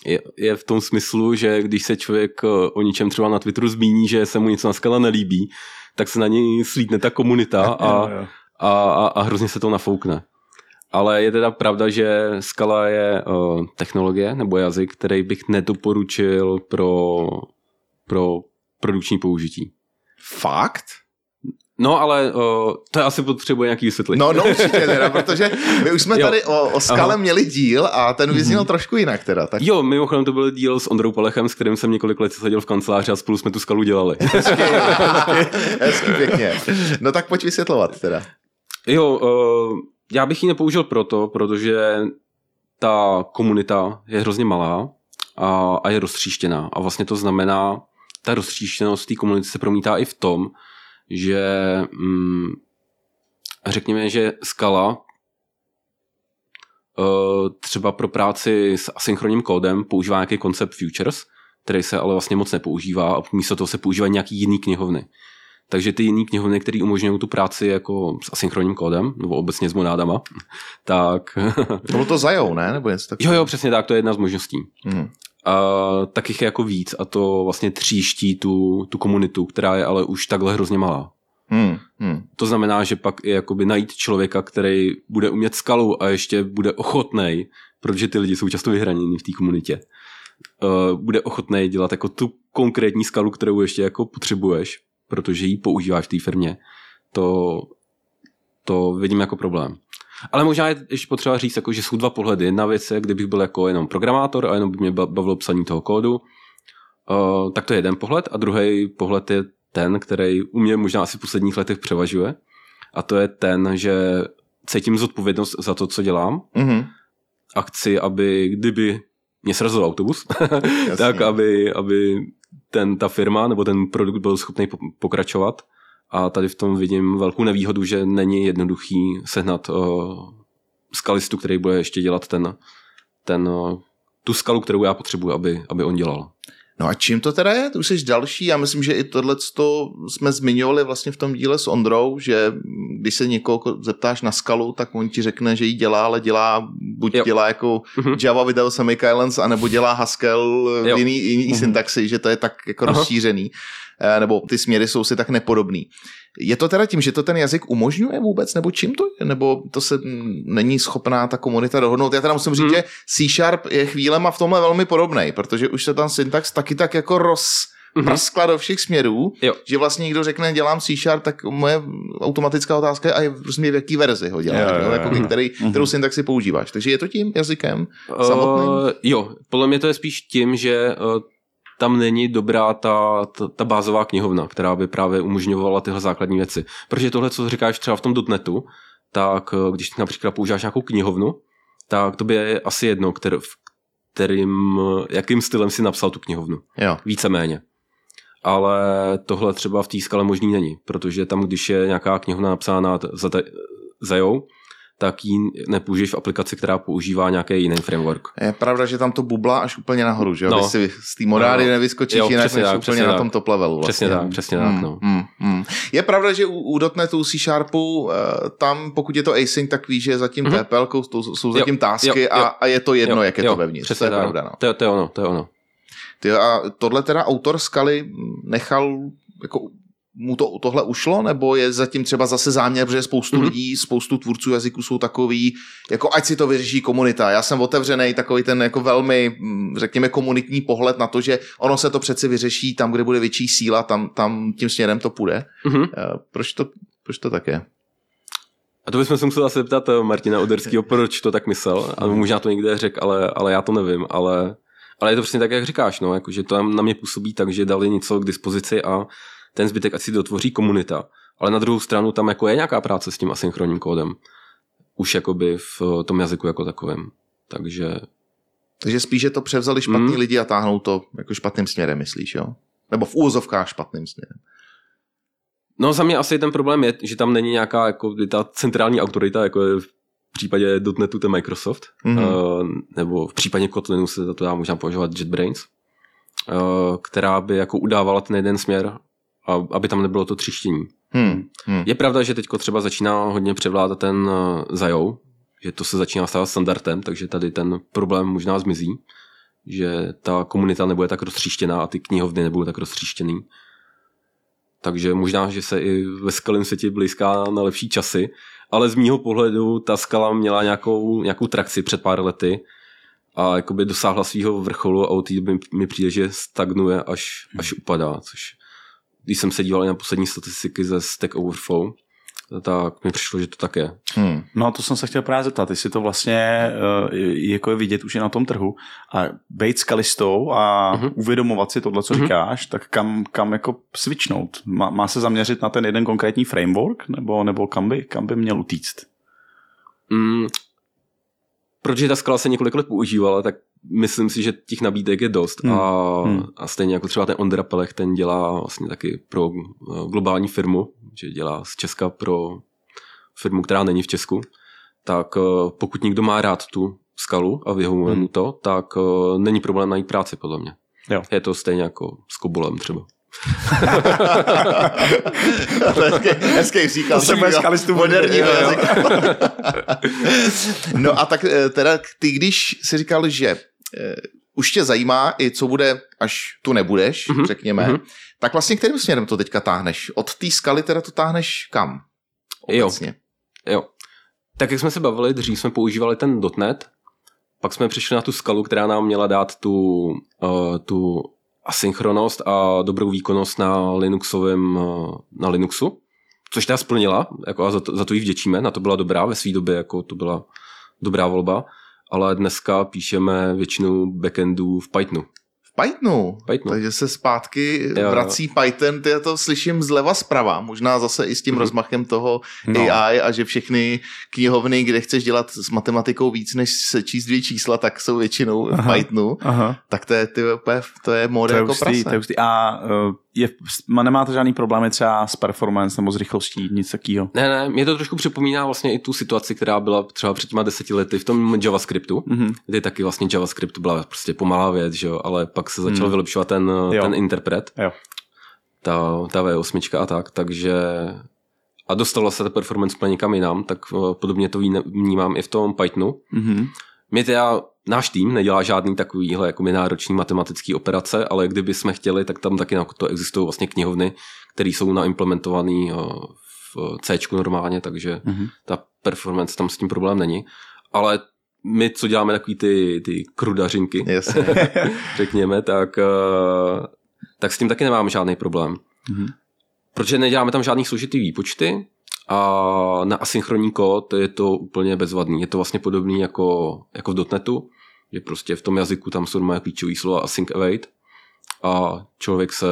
je, je v tom smyslu, že když se člověk o něčem třeba na Twitteru zmíní, že se mu něco na skala nelíbí, tak se na něj slítne ta komunita a, a, a, a hrozně se to nafoukne. Ale je teda pravda, že skala je uh, technologie nebo jazyk, který bych nedoporučil pro, pro produkční použití. Fakt? No ale uh, to asi potřebuje nějaký vysvětlení. No, no určitě teda, protože my už jsme Jo. tady o, o skale Aha. měli díl a ten vyzněl trošku jinak teda. Tak Jo, mimochodem to byl díl s Ondrou Polechem, s kterým jsem několik let seděl v kanceláři a spolu jsme tu skalu dělali. hezky pěkně. No tak pojď vysvětlovat teda. jo, uh, já bych ji nepoužil proto, protože ta komunita je hrozně malá a, a je roztříštěná. A vlastně to znamená, ta roztříštěnost té komunity se promítá i v tom, že mm, řekněme, že skala uh, třeba pro práci s asynchronním kódem používá nějaký koncept futures, který se ale vlastně moc nepoužívá a místo toho se používají nějaký jiný knihovny. Takže ty jiný knihovny, které umožňují tu práci jako s asynchronním kódem, nebo obecně s monádama, tak To bylo to zajou, ne? Nebo něco jo, takového? jo, přesně tak, to je jedna z možností. Mhm. A tak jich je jako víc a to vlastně tříští tu, tu komunitu, která je ale už takhle hrozně malá. Hmm, hmm. To znamená, že pak i jakoby najít člověka, který bude umět skalu a ještě bude ochotnej, protože ty lidi jsou často vyhraněni v té komunitě, uh, bude ochotnej dělat jako tu konkrétní skalu, kterou ještě jako potřebuješ, protože ji používáš v té firmě, to, to vidím jako problém. Ale možná je ještě potřeba říct, jako, že jsou dva pohledy. Jedna věc je, kdybych byl jako jenom programátor a jenom by mě ba- bavilo psaní toho kódu, uh, tak to je jeden pohled. A druhý pohled je ten, který u mě možná asi v posledních letech převažuje. A to je ten, že cítím zodpovědnost za to, co dělám Mhm. a chci, aby kdyby mě srazil autobus, tak aby, aby ten, ta firma nebo ten produkt byl schopný po- pokračovat. A tady v tom vidím velkou nevýhodu, že není jednoduchý sehnat uh, skalistu, který bude ještě dělat ten, ten, uh, tu skalu, kterou já potřebuji, aby, aby on dělal. No a čím to teda je? Ty už jsi další, já myslím, že i tohle jsme zmiňovali vlastně v tom díle s Ondrou, že když se někoho zeptáš na skalu, tak on ti řekne, že ji dělá, ale dělá, buď Jo. dělá jako Mhm. Java without semicolons, anebo dělá Haskell v Jo. jiný, jiný Mhm. syntaxi, že to je tak jako Aha. rozšířený, Eh, nebo ty směry jsou si tak nepodobný. Je to teda tím, že to ten jazyk umožňuje vůbec, nebo čím to je? Nebo to se není schopná ta komunita dohodnout? Já teda musím říct, Hmm. že C Sharp je chvílema v tomhle velmi podobný, protože už se tam syntax taky tak jako roz Mhm. prskla do všech směrů, Jo. že vlastně někdo řekne, dělám C Sharp, tak moje automatická otázka je, a je prostě v jaký verzi ho děláš, Jo, jo, jo, jako který, Mhm. kterou syntaxi používáš. Takže je to tím jazykem samotným? Uh, jo, podle mě to je spíš tím, že uh, tam není dobrá ta, ta, ta bázová knihovna, která by právě umožňovala tyhle základní věci. Protože tohle, co říkáš třeba v tom dotnetu, tak uh, když například používáš nějakou knihovnu, tak to by je asi jedno, který, v kterým, uh, jakým stylem si napsal tu knihovnu. Jo. Víceméně. Ale tohle třeba v té skale možný není, protože tam, když je nějaká knihovna napsána za, te- za jou, tak ji nepoužiješ v aplikaci, která používá nějaký jiný framework. Je pravda, že tam to bublá až úplně nahoru, že jo? No. No. si z té morády No. nevyskočíš Jo, jinak, než tak, úplně přesně na tak. tom top levelu. Vlastně. Přesně tak, přesně tak, Hmm, no. hmm, hmm. Je pravda, že u, u .NETu C Sharpu eh, tam, pokud je to async, tak víš, že je zatím Mhm. mm-hmm. TPL, jsou, jsou zatím Jo, tásky jo, jo. a, a je to jedno, Jo, jak je jo, to vevnitř. Přesně to je tak. pravda. No. To, je, to je ono, to je ono. Ty, a tohle teda autor skaly nechal, jako mu to, tohle ušlo, nebo je zatím třeba zase záměr, protože spoustu Mhm. mm-hmm. lidí, spoustu tvůrců jazyků jsou takový, jako ať si to vyřeší komunita. Já jsem otevřený, takový ten jako velmi, mm, řekněme, komunitní pohled na to, že ono se to přeci vyřeší tam, kde bude větší síla, tam, tam tím směrem to půjde. Mhm. Eh, Proč to, proč to tak je? A to bychom se museli asi zeptat eh, Martina Oderského, proč to tak myslel. A možná to někde řekl, ale, ale já to nevím. Ale, ale je to přesně tak, jak říkáš, no, jako, že to na mě působí tak, že dali něco k dispozici a ten zbytek ať si dotvoří komunita. Ale na druhou stranu tam jako je nějaká práce s tím asynchronním kódem. Už jakoby v eh, tom jazyku jako takovém. Takže Takže spíš, že to převzali špatní Mm. lidi a táhnou to jako špatným směrem, myslíš, jo? Nebo v úvozovkách špatným směrem. No za mě asi ten problém je, že tam není nějaká jako ta centrální autorita, jako je v případě .NETu ten Microsoft, Mhm. mm-hmm. nebo v případě Kotlinu se za to dá možná používat JetBrains, eh, která by jako udávala ten jeden směr, aby tam nebylo to třištění. Hmm. Hmm. Je pravda, že teď třeba začíná hodně převládat ten eh, Zajou, že to se začíná stávat standardem, takže tady ten problém možná zmizí, že ta komunita nebude tak roztříštěná a ty knihovny nebudou tak roztříštěný. Takže možná, že se i ve skalém světě blízká na lepší časy, ale z mýho pohledu ta skala měla nějakou, nějakou trakci před pár lety a jakoby dosáhla svého vrcholu a od té doby mi přijde, že stagnuje až, až upadá, což když jsem se díval na poslední statistiky ze Stack Overflow, tak mi přišlo, že to tak je. Hmm. No to jsem se chtěl právě zeptat, jestli to vlastně uh, jako je vidět už je na tom trhu a být skalistou a uh-huh. uvědomovat si tohle, co uh-huh. říkáš, tak kam, kam jako switchnout? Má, má se zaměřit na ten jeden konkrétní framework nebo, nebo kam, by, kam by měl utíct? Mm, protože ta skala se několik let používala, tak myslím si, že těch nabídek je dost. Hmm. A, Hmm. a stejně jako třeba ten Ondra Pelech, ten dělá vlastně taky pro eh, globální firmu, že dělá z Česka pro firmu, která není v Česku. Tak eh, pokud někdo má rád tu skalu a vyhovuje Hmm. mu to, tak eh, není problém najít práci, podle mě. Jo. Je to stejně jako s Kobolem třeba. to je hezký, hezký říkal. To jo. jazyka. no a tak teda ty, když si říkal, že už tě zajímá i co bude, až tu nebudeš, Mhm, řekněme, mhm. tak vlastně kterým směrem to teďka táhneš? Od té skaly teda to táhneš kam? Jo. Obecně. Jo. Tak jak jsme se bavili, dřív jsme používali ten .NET, pak jsme přišli na tu skalu, která nám měla dát tu, uh, tu asynchronost a dobrou výkonnost na Linuxovém, uh, na Linuxu, což ta splnila, jako a za to, za to jí vděčíme, na to byla dobrá, ve své době jako to byla dobrá volba, ale dneska píšeme většinu backendů v Pythonu. V Pythonu. Pythonu. Takže se zpátky Jo. vrací Python, ty já to slyším zleva zprava, možná zase i s tím Mhm. rozmachem toho No. AI a že všechny knihovny, kde chceš dělat s matematikou víc než se číst dvě čísla, tak jsou většinou v Aha. Pythonu. Aha. Tak to je, ty, to je móda To je jako hustý, prase. to je hustý. A uh, je, nemáte žádný problémy třeba s performance nebo s rychlostí, nic takového? Ne, ne, mě to trošku připomíná vlastně i tu situaci, která byla třeba před těma deseti lety v tom JavaScriptu, Mhm. kdy taky vlastně JavaScript byla prostě pomalá věc, že jo, ale pak se začal Hmm. vylepšovat ten, Jo. ten interpret, Jo. ta, ta V8 a tak, takže a dostala se ta performance úplně někam jinam, tak eh, podobně to vnímám i v tom Pythonu. Mhm. Mě teda, náš tým nedělá žádný takovýhle jako náročný matematický operace, ale kdyby jsme chtěli, tak tam taky na to existují vlastně knihovny, které jsou naimplementované v C normálně, takže Mhm. ta performance tam s tím problém není. Ale my, co děláme takový ty, ty krudařinky, Jasně. řekněme, tak, eh, tak s tím taky nemáme žádný problém. Mhm. Protože neděláme tam žádný složitý výpočty a na asynchronní kód je to úplně bezvadný. Je to vlastně podobný jako, jako v .NETu, že prostě v tom jazyku tam jsou moje klíčové slova async await a člověk se,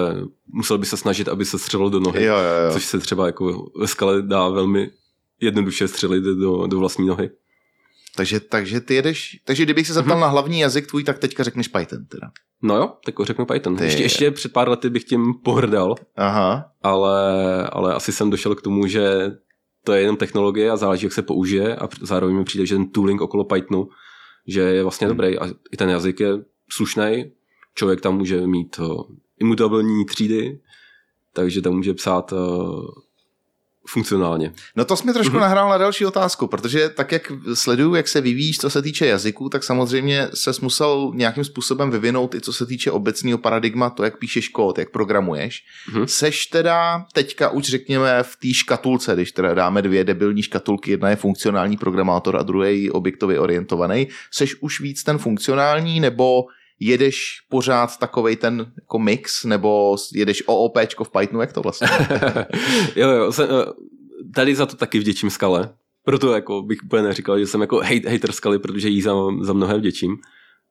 musel by se snažit, aby se střelil do nohy, jo, jo, jo. což se třeba jako ve skale dá velmi jednoduše střelit do, do vlastní nohy. Takže, takže ty jedeš, takže kdybych se zeptal Mhm. na hlavní jazyk tvůj, tak teďka řekneš Python teda. No jo, tak řeknu Python. Ty- Ještě, ještě před pár lety bych tím pohrdal, Aha. ale, ale asi jsem došel k tomu, že to je jenom technologie a záleží, jak se použije a zároveň mi přijde, že ten tooling okolo Pythonu, že je vlastně dobrý a i ten jazyk je slušný. Člověk tam může mít uh, imutabilní třídy, takže tam může psát uh, funkcionálně. No to jsi mi trošku Mhm. nahrál na další otázku, protože tak, jak sleduju, jak se vyvíjíš, co se týče jazyků, tak samozřejmě se musel nějakým způsobem vyvinout i co se týče obecného paradigma, to, jak píšeš kód, jak programuješ. Mhm. Seš teda teďka už řekněme v té škatulce, když teda dáme dvě debilní škatulky, jedna je funkcionální programátor a druhý objektově orientovaný, seš už víc ten funkcionální nebo jedeš pořád takovej ten jako mix, nebo jedeš OOPčko v Pythonu, jak to vlastně? jo, jo, se, eh, tady za to taky vděčím skale. Proto jako bych úplně neříkal, že jsem jako hate, hater skaly, protože jí za, za mnohé vděčím.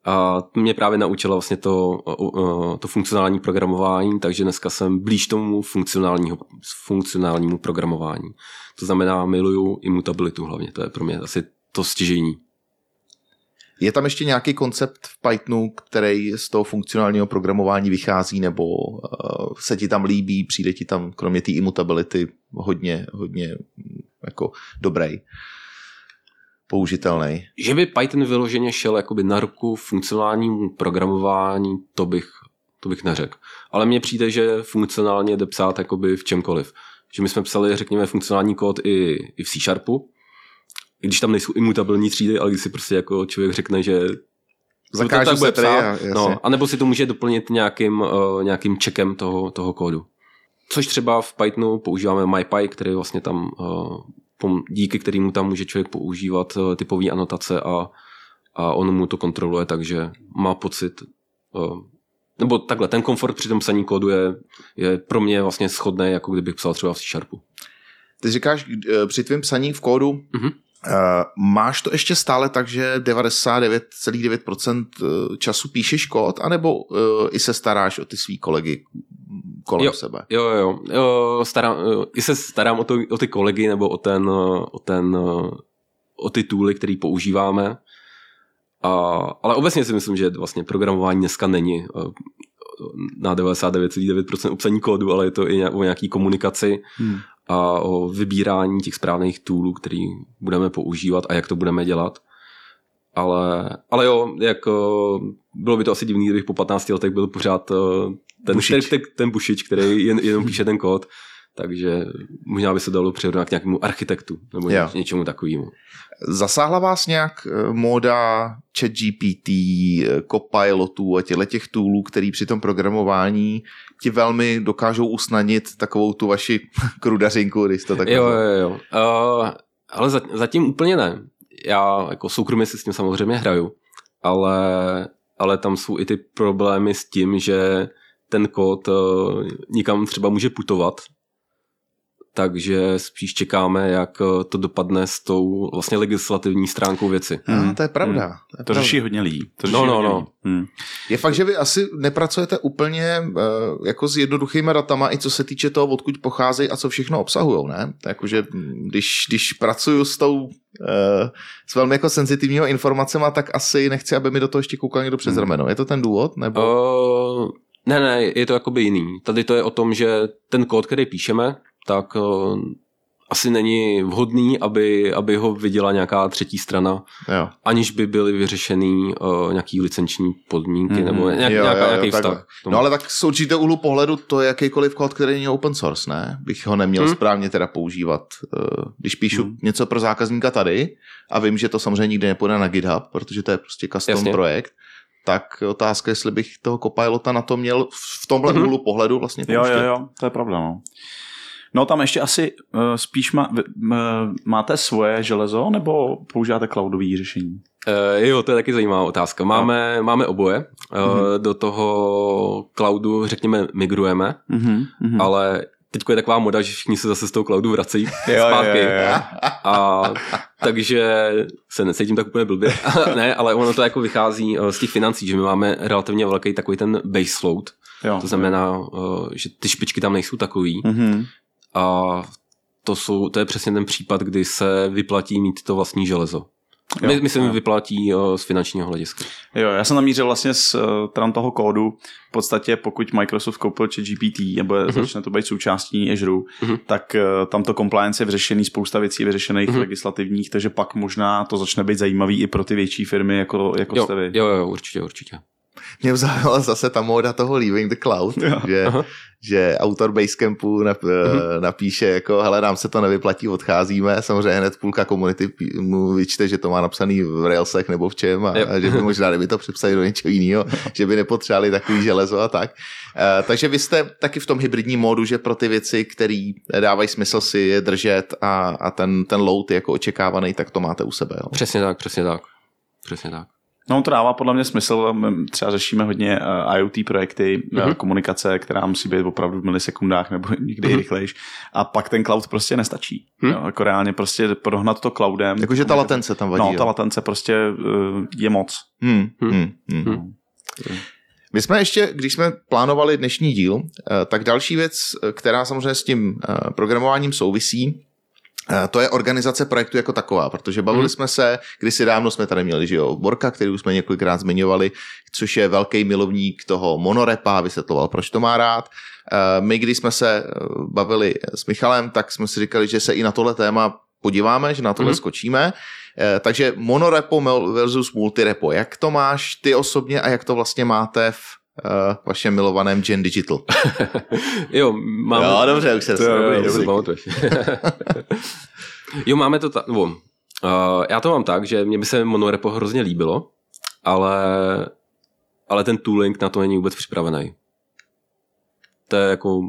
A mě právě naučila vlastně to, eh, to funkcionální programování, takže dneska jsem blíž tomu funkcionálního, funkcionálnímu programování. To znamená, miluju imutabilitu hlavně, to je pro mě asi to stěžení. Je tam ještě nějaký koncept v Pythonu, který z toho funkcionálního programování vychází, nebo uh, se ti tam líbí, přijde ti tam, kromě té immutability, hodně, hodně mm, jako dobrý? použitelný. Že by Python vyloženě šel jakoby na ruku funkcionálnímu programování, to bych, to bych neřekl. Ale mně přijde, že funkcionálně jde psát jakoby v čemkoliv. Že my jsme psali, řekněme, funkcionální kód i, i v C Sharpu, i když tam nejsou imutabilní třídy, ale když si prostě jako člověk řekne, že Zakážu tak se bude psát, jasně. no, anebo si to může doplnit nějakým, uh, nějakým checkem toho, toho kódu. Což třeba v Pythonu používáme MyPy, který vlastně tam, uh, díky kterému tam může člověk používat uh, typové anotace a, a on mu to kontroluje, takže má pocit, uh, nebo takhle, ten komfort při tom psaní kódu je, je pro mě vlastně schodný, jako kdybych psal třeba v C Sharpu. Ty říkáš, eh, při tvém psaní v kódu, Mhm. Uh, máš to ještě stále tak, že 99,9% času píšeš kód, anebo uh, i se staráš o ty svý kolegy kolem Jo. sebe? Jo, jo, jo. jo starám, jo, I se starám o, to, o ty kolegy nebo o ten, eh, o ten, eh, o ty tooly, který používáme. A, ale obecně si myslím, že vlastně programování dneska není eh, na 99,9% obsaní kódu, ale je to i o nějaký komunikaci Hmm. A o vybírání těch správných toolů, který budeme používat a jak to budeme dělat. Ale, ale jo, jak, eh, bylo by to asi divný, kdybych po 15 letech byl pořád eh, ten, Bušič. ten, ten, bušič, který jen, jenom píše ten kód, takže možná by se dalo přirovnat k nějakému architektu nebo Jo. něč, něčemu takovému. Zasáhla vás nějak eh, móda ChatGPT, Copilotů a těchto těch toolů, který při tom programování ti velmi dokážou usnadnit takovou tu vaši krudařinku, když to tak Jo, jo, jo. Uh, ale za- zatím úplně ne. Já jako soukromě si s tím samozřejmě hraju, ale, ale tam jsou i ty problémy s tím, že ten kód uh, nikam třeba může putovat, takže spíš čekáme, jak eh, to dopadne s tou vlastně legislativní stránkou věci. Ah, to je pravda. Hmm. To, je To pravda. řeší hodně lidí. To řeší No, no, hodně no. lidí. Hmm. Je fakt, že vy asi nepracujete úplně uh, jako s jednoduchýma datama, i co se týče toho, odkud pocházejí a co všechno obsahují, ne? Jakože mm, když, když pracuju s tou uh, s velmi jako senzitivními informacemi, tak asi nechci, aby mi do toho ještě koukal někdo přes Hmm. rameno. Je to ten důvod? Nebo... Uh, ne, ne, je to jakoby jiný. Tady to je o tom, že ten kód, který píšeme, tak uh, asi není vhodný, aby, aby ho viděla nějaká třetí strana, Jo. aniž by byly vyřešený uh, nějaký licenční podmínky Mhm. nebo nějak, Jo, nějaká, jo, jo, nějaký takhle. vztah. No ale tak z určitého úhlu pohledu to je jakýkoliv kód, který není open source, ne? Bych ho neměl Hmm. správně teda používat. Eh, Když píšu Hmm. něco pro zákazníka tady a vím, že to samozřejmě nikdy nepůjde na GitHub, protože to je prostě custom Jasně. projekt, tak otázka, jestli bych toho Copilota na to měl v tomhle Mhm. úhlu pohledu vlastně Jo, pouštět. jo, jo, to je pravda, no. No tam ještě asi uh, spíš má, m, máte svoje železo nebo používáte cloudové řešení? Uh, jo, to je taky zajímavá otázka. Máme, máme oboje. Uh, Mhm. Do toho cloudu, řekněme, migrujeme, Mhm, mhm. ale teď je taková moda, že všichni se zase z toho cloudu vracejí Jo, zpátky. jo, jo, jo. A takže se necítím tak úplně blbě. ne, ale ono to jako vychází z těch financí, že my máme relativně velký takový ten baseload. Jo. To znamená, eh, že ty špičky tam nejsou takový. Mhm. A to, jsou, to je přesně ten případ, kdy se vyplatí mít to vlastní železo. Jo, My, myslím, jo. vyplatí eh, z finančního hlediska. Jo, já jsem namířil vlastně z uh, tran toho kódu, v podstatě pokud Microsoft koupil GPT nebo mm-hmm. začne to být součástí Azure, mm-hmm. tak uh, tam to compliance je vyřešený, spousta věcí je vyřešených mm-hmm. legislativních, takže pak možná to začne být zajímavý i pro ty větší firmy, jako, jako Jo, jste vy. jo, jo, určitě, určitě. Mě vzala zase ta móda toho Leaving the Cloud, Jo. že, Aha. že autor Basecampu nap, Mhm. napíše jako, hele, nám se to nevyplatí, odcházíme, samozřejmě hned půlka komunity mu vyčte, že to má napsaný v Railsech nebo v čem a, Jo. a že by možná, kdyby to přepsali do něčeho jiného, že by nepotřebovali takový železo a tak. Eh, takže vy jste taky v tom hybridním módu, že pro ty věci, které dávají smysl si je držet a, a ten, ten load je jako očekávaný, tak to máte u sebe. Jo? Přesně tak, přesně tak. Přesně tak. No to dává podle mě smysl, My třeba řešíme hodně uh, IoT projekty, mm-hmm. komunikace, která musí být opravdu v milisekundách nebo někdy mm-hmm. Mhm. rychlejš a pak ten cloud prostě nestačí. Mhm. Jo, jako reálně prostě prohnat to cloudem. Jakože ta latence tam vadí. No, jo? ta latence prostě uh, je moc. Hmm, hmm. Hmm. My jsme ještě, když jsme plánovali dnešní díl, eh, tak další věc, eh, která samozřejmě s tím eh, programováním souvisí, eh, to je organizace projektu jako taková, protože bavili Hmm. jsme se, kdysi dávno jsme tady měli, že jo, Borka, který už jsme několikrát zmiňovali, což je velký milovník toho monorepa, vysvětloval, proč to má rád. Eh, My, když jsme se eh, bavili s Michalem, tak jsme si říkali, že se i na tohle téma podíváme, že na tohle Mhm. skočíme. Eh, takže monorepo versus multirepo. Jak to máš ty osobně a jak to vlastně máte v uh, vašem milovaném Gen Digital? jo, máme... Jo, dobře, už se to, jo, dobrý, dobrý. pamatuješ. jo, máme to tak, uh, já to mám tak, že mě by se monorepo hrozně líbilo, ale, ale ten tooling na to není vůbec připravený. To je jako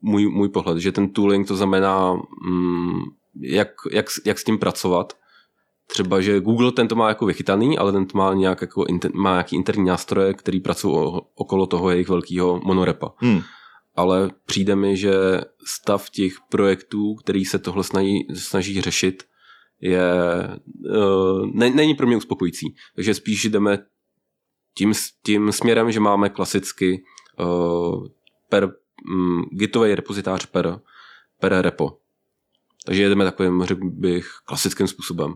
můj, můj pohled, že ten tooling to znamená, mm, jak, jak, jak s tím pracovat. Třeba, že Google ten to má jako vychytaný, ale ten to má, nějak jako, inter, má nějaký interní nástroje, který pracují okolo toho jejich velkého monorepa. Hmm. Ale přijde mi, že stav těch projektů, který se tohle snaží, snaží řešit, je, uh, ne, není pro mě uspokojící. Takže spíš jdeme tím, tím směrem, že máme klasicky uh, per um, gitový repozitář per, per repo. Takže jedeme takovým, řekl bych, klasickým způsobem.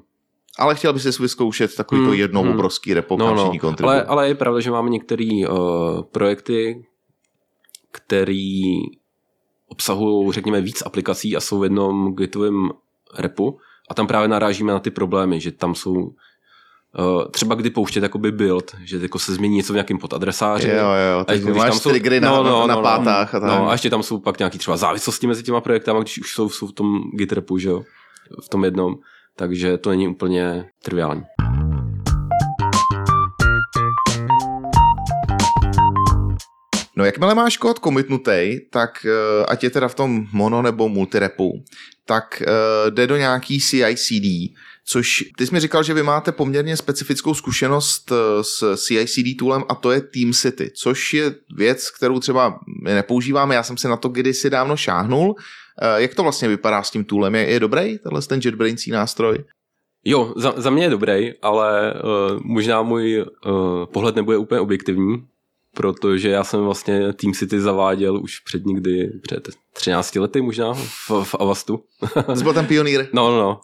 Ale chtěl bych si vyzkoušet takový to Hmm, jednou hmm. obrovský repo, No, no, kontribují. ale, ale je pravda, že máme některé uh, projekty, které obsahují, řekněme, víc aplikací a jsou v jednom gitovém repu a tam právě narážíme na ty problémy, že tam jsou uh, třeba kdy pouštět jakoby build, že jako se změní něco v nějakém podadresáři. Jo, jo, A teď jako, máš tam jsou- triggery na, no, no, na, na no, pátách a tak. No a ještě tam jsou pak nějaký třeba závislosti mezi těma projektama, když už jsou, jsou v tom git repu, že jo, v tom jednom. Takže to není úplně triviální. No jakmile máš kód commitnutý, tak eh, ať je teda v tom mono nebo multirepu, tak eh, jde do nějaký CI/CD, což ty jsi mi říkal, že vy máte poměrně specifickou zkušenost eh, s CI/CD toolem a to je TeamCity, což je věc, kterou třeba nepoužíváme, já jsem si na to kdysi dávno šáhnul. Eh, Jak to vlastně vypadá s tím toolem? Je, je dobrý tenhle ten JetBraincí nástroj? Jo, za, za mě je dobrý, ale uh, možná můj uh, pohled nebude úplně objektivní, protože já jsem vlastně Team City zaváděl už před někdy, před 13 lety možná v, v Avastu. Jsi byl ten pionýr? No, no, no.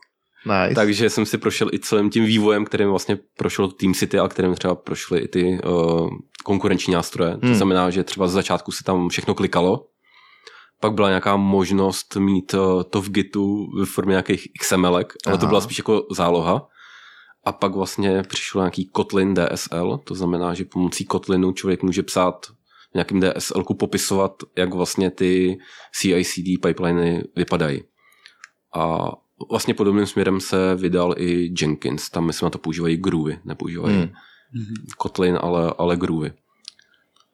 Nice. Takže jsem si prošel i celým tím vývojem, kterým vlastně prošel Team City a kterým třeba prošly i ty uh, konkurenční nástroje. To Hmm. znamená, že třeba z začátku se tam všechno klikalo, pak byla nějaká možnost mít uh, to v Gitu ve formě nějakých XML, ale Aha. to byla spíš jako záloha. A pak vlastně přišel nějaký Kotlin DSL, to znamená, že pomocí Kotlinu člověk může psát v nějakým DSL popisovat, jak vlastně ty CI/CD pipeliny vypadají. A vlastně podobným směrem se vydal i Jenkins. Tam myslím na to používají Groovy, nepoužívají hmm. Kotlin, ale, ale Groovy.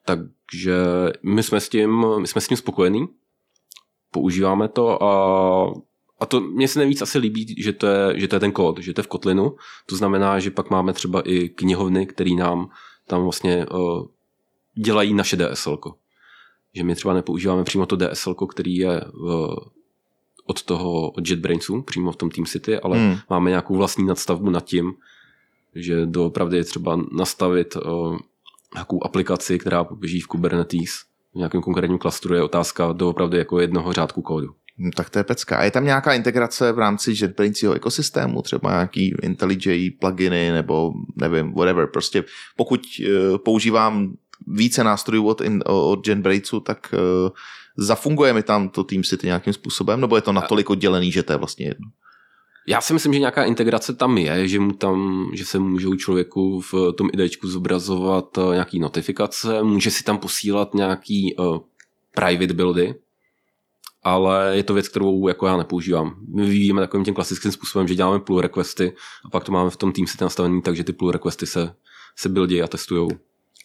Takže my jsme s tím, my jsme s tím spokojení, používáme to a, a to mně se nejvíc asi líbí, že to, je, že to je ten kód, že to je v Kotlinu. To znamená, že pak máme třeba i knihovny, který nám tam vlastně uh, dělají naše DSL. Že my třeba nepoužíváme přímo to DSL, který je uh, od toho od JetBrainsu, přímo v tom TeamCity, ale Hmm. hmm. máme nějakou vlastní nadstavbu nad tím, že doopravdy je třeba nastavit uh, nějakou aplikaci, která běží v Kubernetes v nějakém konkrétním klastru, je otázka doopravdy jako jednoho řádku kódu. No, tak to je pecka. A je tam nějaká integrace v rámci JetBrainsího ekosystému, třeba nějaký IntelliJ pluginy nebo nevím, whatever. Prostě pokud uh, používám více nástrojů od, in, od JetBrainsu, tak uh, zafunguje mi tam to TeamCity nějakým způsobem, nebo je to natolik oddělený, že to je vlastně jedno? Já si myslím, že nějaká integrace tam je, že, mu tam, že se můžou člověku v tom IDčku zobrazovat eh, nějaký notifikace, může si tam posílat nějaký uh, private buildy, ale je to věc, kterou jako já nepoužívám. My vyvíjíme takovým tím klasickým způsobem, že děláme pull requesty a pak to máme v tom TeamCity nastavený, takže ty pull requesty se, se buildí a testujou.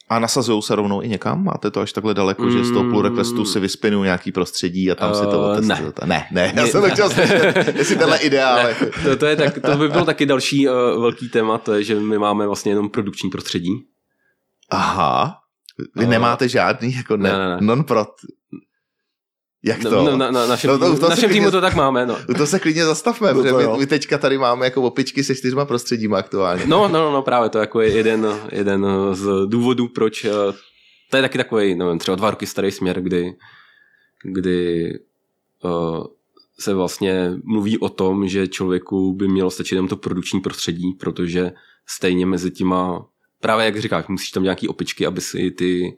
A nasazují se rovnou i někam? Máte to až takhle daleko, že z toho pull requestu si vyspinují nějaký prostředí a tam si to Eh, otestujete? Ne, ne, já Ne, jsem to chtěl slyšet, jestli tenhle ideál. jako- To, to, je tak, to by byl taky další uh, velký téma, to je, že my máme vlastně jenom produkční prostředí. Aha, vy Eh, nemáte žádný jako ne, ne, ne, ne. Jak to? No, no, na, na našem, No, to- no, to našem klidně- týmu to tak máme, no. To se klidně zastavme, No protože to my, my, teďka tady máme jako opičky se čtyřma prostředíma aktuálně. No, no, no, no, právě to jako je jeden, jeden z důvodů, proč eh, to je taky takový, nevím, třeba dva roky starý směr, kdy, kdy uh, se vlastně mluví o tom, že člověku by mělo stačit jenom to produkční prostředí, protože stejně mezi těma, právě jak říkáš, musíš tam nějaký opičky, aby si ty,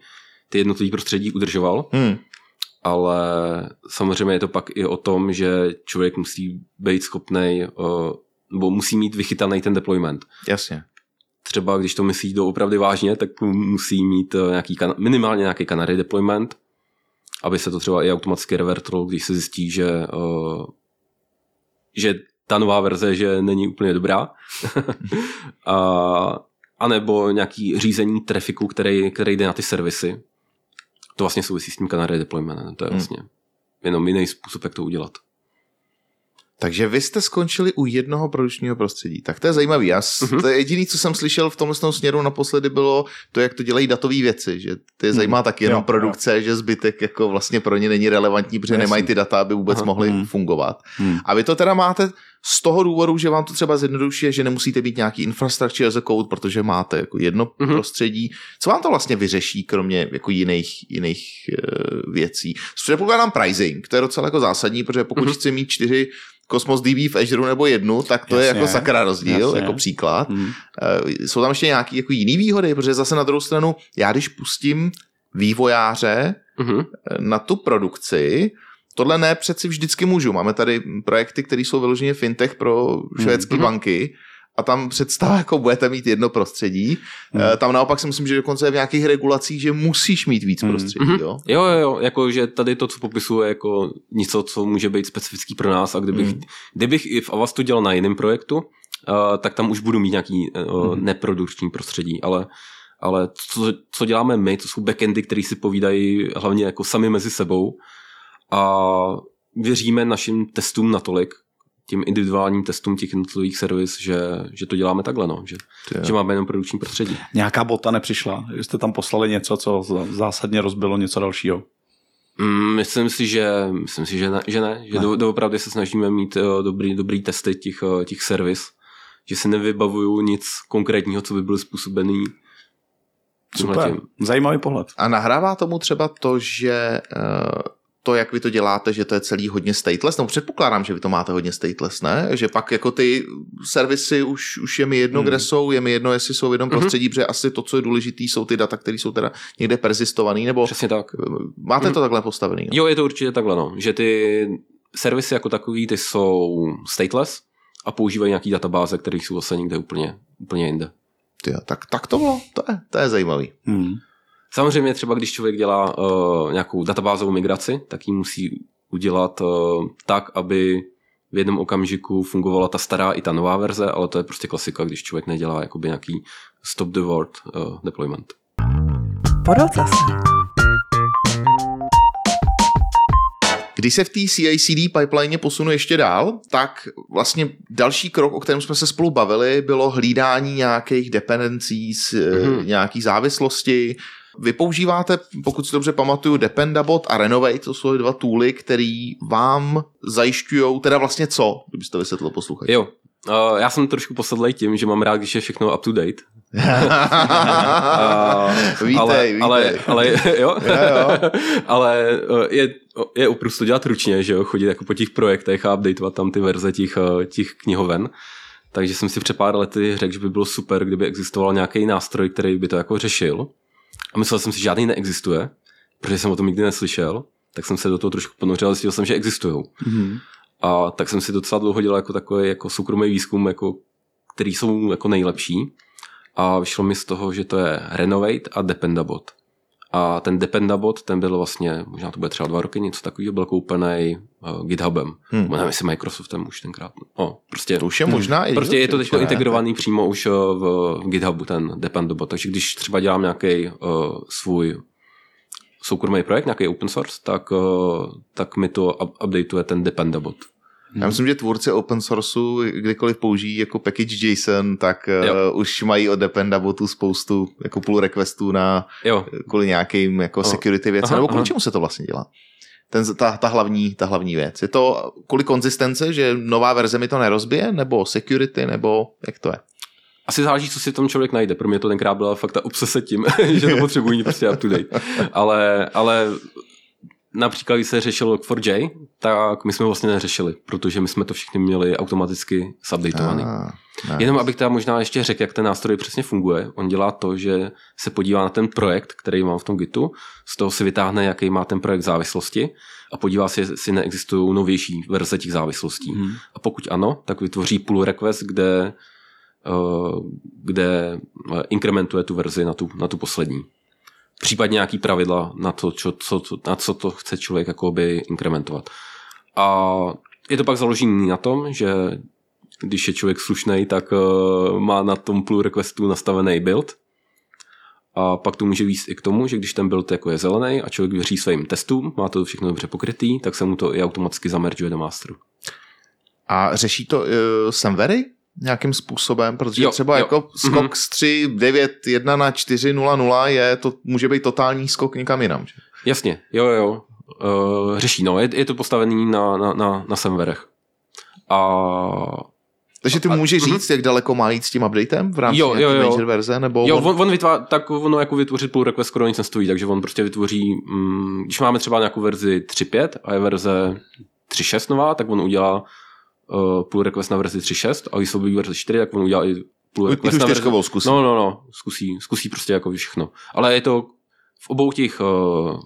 ty jednotlivé prostředí udržoval, Hmm. Ale samozřejmě je to pak i o tom, že člověk musí být schopný nebo musí mít vychytaný ten deployment. Jasně. Třeba když to myslí do opravdu vážně, tak musí mít eh, nějaký, minimálně nějaký canary deployment, aby se to třeba i automaticky revertlo, když se zjistí, že, že ta nová verze, že není úplně dobrá. a, a nebo nějaký řízení trafiku, který, který jde na ty servisy. To vlastně souvisí s tím canary deploymentem. To je Hmm. vlastně jenom jiný způsob, jak to udělat. Takže vy jste skončili u jednoho produkčního prostředí. Tak to je zajímavý. Já, Mhm. to je jediný, co jsem slyšel v tomhle tom směru naposledy, bylo to, jak to dělají datové věci. Že ty je zajímá taky jenom Jo, produkce, že zbytek jako vlastně pro ně není relevantní, protože Jasně. nemají ty data, aby vůbec Aha. mohly Hmm. fungovat. Hmm. A vy to teda máte z toho důvodu, že vám to třeba zjednodušuje, že nemusíte být nějaký infrastructure as a code, protože máte jako jedno Mhm. prostředí. Co vám to vlastně vyřeší, kromě jako jiných, jiných uh, věcí? Předpokládám pricing, to je docela jako zásadní, protože pokud Mhm. chci mít čtyři Cosmos DB v Azure nebo jednu, tak to je Jasně. jako sakra rozdíl, Jasně. jako příklad. Eh, Jsou tam ještě nějaké jako jiné výhody, protože zase na druhou stranu, já když pustím vývojáře eh, na tu produkci, tohle ne přeci vždycky můžu. Máme tady projekty, které jsou vyloženě fintech pro švédské Mhm. banky a tam představa, jako budete mít jedno prostředí. Eh, Tam naopak si myslím, že dokonce je v nějakých regulacích, že musíš mít víc Mhm. prostředí. Mhm. Jo? Jo, jo, jo, jako že tady to, co popisuje, jako něco, co může být specifický pro nás a kdybych, Mm. mm. kdybych i v Avastu dělal na jiném projektu, uh, tak tam už budu mít nějaký uh, Mhm. neprodukční prostředí, ale ale co, co děláme my, to jsou backendy, které si povídají hlavně jako sami mezi sebou a věříme našim testům natolik, tím individuálním testům těch jednotlivých servis, že, že to děláme takhle, no, že, že máme jenom produkční prostředí. Nějaká bota nepřišla? Že jste tam poslali něco, co zá- zásadně rozbilo něco dalšího? Mm, myslím si, že, myslím si, že ne, že, ne, že Ne. do, doopravdy se snažíme mít uh, dobrý, dobrý testy těch, uh, těch servis, že si nevybavuju nic konkrétního, co by bylo způsobený Super, tímhletím. zajímavý pohled. A nahrává tomu třeba to, že eh, to, jak vy to děláte, že to je celý hodně stateless, no předpokládám, že vy to máte hodně stateless, ne? Že pak jako ty servisy už, už je mi jedno, Hmm. kde jsou, je mi jedno, jestli jsou v jednom Mhm. prostředí, protože asi to, co je důležité, jsou ty data, které jsou teda někde persistovaný, nebo Přesně tak. eh, máte Mhm. to takhle postavený? No? Jo, je to určitě takhle, no. že ty servisy jako takový, ty jsou stateless a používají nějaký databáze, které jsou zase někde úplně, úplně jinde. Ty, jo, tak, tak to bylo, to je, to je zajímavý. Hmm. Samozřejmě třeba, když člověk dělá uh, nějakou databázovou migraci, tak ji musí udělat uh, tak, aby v jednom okamžiku fungovala ta stará i ta nová verze, ale to je prostě klasika, když člověk nedělá jakoby nějaký stop the word uh, deployment. Když se v té CI/CD pipeline posunu ještě dál, tak vlastně další krok, o kterém jsme se spolu bavili, bylo hlídání nějakých dependencí, mm-hmm. Mhm. nějaký závislosti. Vy používáte, pokud si dobře pamatuju, Dependabot a Renovate, to jsou dva tooly, který vám zajišťují, teda vlastně co, kdybyste vysvětlil posluchači. Jo, uh, já jsem trošku posedlej tím, že mám rád, když je všechno up to date. Uh, vítej, ale, vítej. ale, ale, jo? Jo, jo. ale uh, je, je opravdu to dělat ručně, že jo, chodit jako po těch projektech a updateovat tam ty verze těch, uh, těch knihoven. Takže jsem si před pár lety řekl, že by bylo super, kdyby existoval nějaký nástroj, který by to jako řešil. A myslel jsem si, že žádný neexistuje, protože jsem o tom nikdy neslyšel. Tak jsem se do toho trošku ponořil a zjistil jsem, že existují. Hmm. A tak jsem si docela dlouho dělal jako takový jako soukromý výzkum, jako, který jsou jako nejlepší. A vyšlo mi z toho, že to je Renovate a Dependabot. A ten Dependabot, ten byl vlastně, možná to bude třeba dva roky, něco takového, byl koupený uh, GitHubem. Hmm. Nevím, jestli Microsoftem už tenkrát. No, prostě, To už je možná i prostě je to teď ne? integrovaný přímo už uh, v, v GitHubu, ten Dependabot. Takže když třeba dělám nějaký uh, svůj soukromý projekt, nějaký open source, tak, uh, tak mi to up- updateuje ten Dependabot. Já myslím, že tvůrci open sourceu, kdykoliv použijí jako package JSON, tak uh, už mají od Dependabotu spoustu jako pull requestů na Jo, kvůli nějakým jako Aha. security věcem, nebo kvůli aha. čemu se to vlastně dělá? Ten, ta, ta, hlavní, ta hlavní věc. Je to kvůli konzistence, že nová verze mi to nerozbije, nebo security, nebo jak to je? asi záleží, co si v tom člověk najde. Pro mě to tenkrát byla fakt ta obsese tím, že to potřebují prostě up to date. Ale, ale například, když se řešil Log4j, tak my jsme vlastně neřešili, protože my jsme to všechny měli automaticky subdateovaný. Ah, nice. Jenom abych teda možná ještě řekl, jak ten nástroj přesně funguje. On dělá to, že se podívá na ten projekt, který mám v tom Gitu, z toho si vytáhne, jaký má ten projekt závislosti a podívá se, jestli neexistují novější verze těch závislostí. Mhm. A pokud ano, tak vytvoří pull request, kde, eh, kde eh, inkrementuje tu verzi na tu, na tu poslední. Případně nějaký pravidla na to, čo, co, na co to chce člověk jakoby inkrementovat. A je to pak založený na tom, že když je člověk slušný, tak uh, má na tom pull requestu nastavený build. A pak to může víc i k tomu, že když ten build jako je zelený a člověk věří svým testům, má to všechno dobře pokrytý, tak se mu to i automaticky zameržuje do masteru. A řeší to uh, Semvery nějakým způsobem, protože Jo, třeba jo. jako skok Mhm. z 3, 9, 1 na 4, 0, 0 je, to může být totální skok někam jinam. Že? Jasně, jo, jo. Uh, řeší, no, je, je to postavený na, na, na, na serverech. A Takže ty A- můžeš mhm. říct, jak daleko má jít s tím updatem v rámci Jo, jo, jo. major verze, nebo Jo, on- on, on tak ono jako vytvořit pull request skoro nic nestojí, takže on prostě vytvoří, mm, když máme třeba nějakou verzi 3.5 a je verze 3.6 nová, tak on udělá uh, pull request na verzi 3.6 a když se objeví verze 4, tak on udělá i pull request na verzi... zkusí. No, no, no, zkusí, zkusí prostě jako všechno. Ale je to v obou těch uh,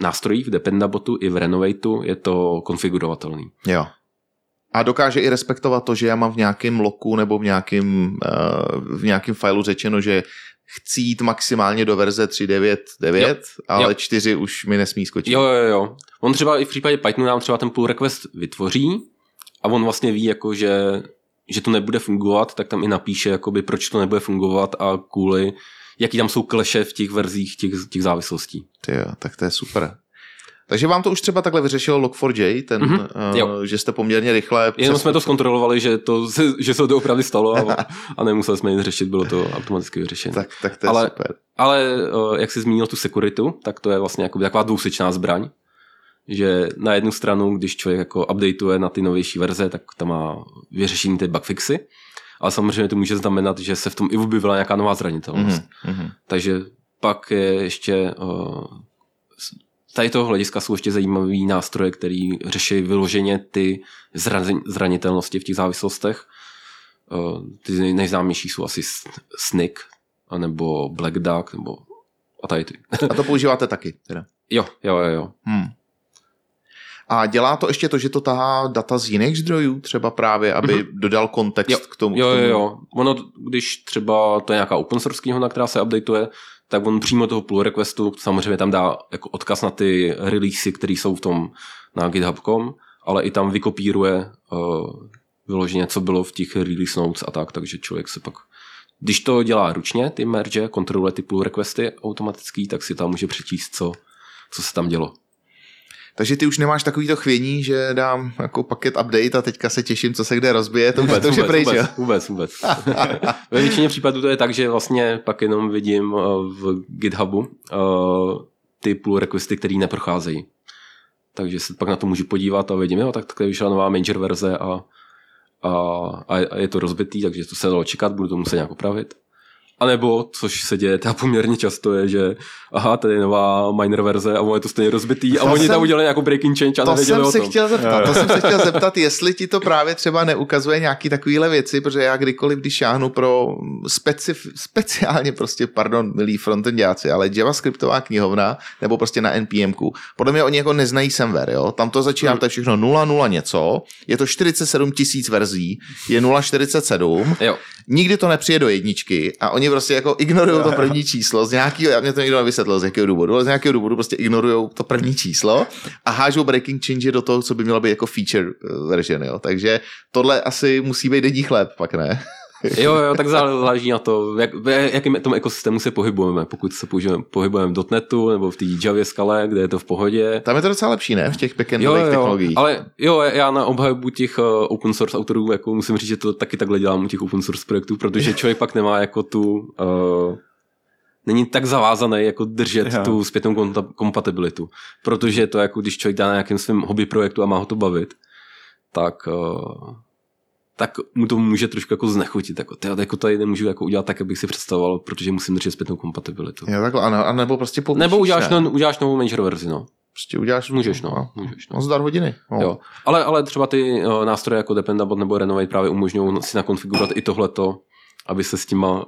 nástrojích, v Dependabotu i v Renovateu je to konfigurovatelný. Jo. A dokáže i respektovat to, že já mám v nějakém loku nebo v nějakém, uh, v nějakém failu řečeno, že chci jít maximálně do verze 3.9.9, Jo. ale Jo. 4 už mi nesmí skočit. Jo, jo, jo. On třeba i v případě Pythonu nám třeba ten pull request vytvoří a on vlastně ví, jako, že, že to nebude fungovat, tak tam i napíše, jakoby, proč to nebude fungovat a kvůli, jaký tam jsou kleše v těch verzích těch, těch závislostí. Ty jo, tak to je super. Takže vám to už třeba takhle vyřešilo Log4j, ten, Mhm, uh, jo. že jste poměrně rychle... Jenom přes- jsme to zkontrolovali, že, to, se- že se to opravdu stalo a, a nemuseli jsme nic řešit, bylo to automaticky vyřešené. Tak, tak to je Ale- super. Ale eh, jak jsi zmínil tu sekuritu, tak to je vlastně taková dvousečná zbraň, že na jednu stranu, když člověk jako updateuje na ty novější verze, tak tam má vyřešení ty bugfixy, ale samozřejmě to může znamenat, že se v tom i objevila nějaká nová zranitelnost. Mhm, mhm. Takže pak je ještě uh, tady toho hlediska jsou ještě zajímavý nástroje, který řeší vyloženě ty zra- zranitelnosti v těch závislostech. Uh, ty nej- nejznámější jsou asi S- Snick, anebo Black Duck, nebo a tady ty. A to používáte taky. Teda. jo, jo, jo, jo. Hmm. A dělá to ještě to, že to tahá data z jiných zdrojů, třeba právě, aby Mhm. dodal kontext Jo, k tomu. Jo, jo, jo. Ono, když třeba to je nějaká open source knihovna, která se updateuje, tak on přímo toho pull requestu samozřejmě tam dá jako odkaz na ty releasy, které jsou v tom na github.com, ale i tam vykopíruje uh, vyloženě, co bylo v těch release notes a tak, takže člověk se pak když to dělá ručně, ty merge, kontroluje ty pull requesty automatický, tak si tam může přečíst, co, co se tam dělo. Takže ty už nemáš takovýto chvění, že dám jako paket update a teďka se těším, co se kde rozbije, to, vůbec, to už je pryč, vůbec, vůbec, vůbec. Ve většině případů to je tak, že vlastně pak jenom vidím uh, v GitHubu uh, ty pull requesty, které neprocházejí. Takže se pak na to můžu podívat a vidím, jo, tak takhle vyšla nová major verze a, a, a je to rozbitý, takže to se dalo čekat, budu to muset nějak opravit. A nebo, což se děje teda poměrně často, je, že aha, tady je nová minor verze a ono je to stejně rozbitý a To oni jsem- tam udělali nějakou breaking change a To nevěděli jsem o se tom. chtěl zeptat, to jsem se chtěl zeptat, jestli ti to právě třeba neukazuje nějaký takovýhle věci, protože já kdykoliv, když šáhnu pro specif, speciálně prostě, pardon, milí frontendáci, ale javascriptová knihovna, nebo prostě na NPMku, podle mě oni jako neznají semver, jo, tam to začíná, Hmm. to je všechno 0,0 něco, je to 47 tisíc verzí, je 0,47, Jo, nikdy to nepřijde do jedničky a oni prostě jako ignorují to první číslo z nějakého, já mě to nikdo nevysvětlil z jakého důvodu, ale z nějakého důvodu prostě ignorují to první číslo a hážou breaking change do toho, co by mělo být jako feature eh, version, jo. Takže tohle asi musí být denní chléb, pak ne? Jo, jo, tak zá- záleží na to, jak, v jakém tom ekosystému se pohybujeme. Pokud se pohybujeme, pohybujeme v .NETu nebo v té Javě skale, kde je to v pohodě. Tam je to docela lepší, ne? V těch backendových jo, technologiích. ale jo, já na obhajobu těch uh, open source autorů jako musím říct, že to taky takhle dělám u těch open source projektů, protože člověk pak nemá jako tu uh, není tak zavázaný jako držet Jo. tu zpětnou kompatibilitu. Protože to jako když člověk dá na nějakém svém hobby projektu a má ho to bavit, tak uh, tak mu to může trošku jako znechutit. Jako, tyjo, jako tady nemůžu jako udělat tak, abych si představoval, protože musím držet zpětnou kompatibilitu. Jo, takhle, a, ne- a nebo prostě pomůžeš, Nebo uděláš, ne? no, uděláš novou major verzi, no. Prostě uděláš... Můžeš, no, můžeš, no. No, zdar hodiny. No. Jo. Ale, ale třeba ty uh, nástroje jako Dependabot nebo Renovate právě umožňují si nakonfigurovat i tohleto, aby se s těma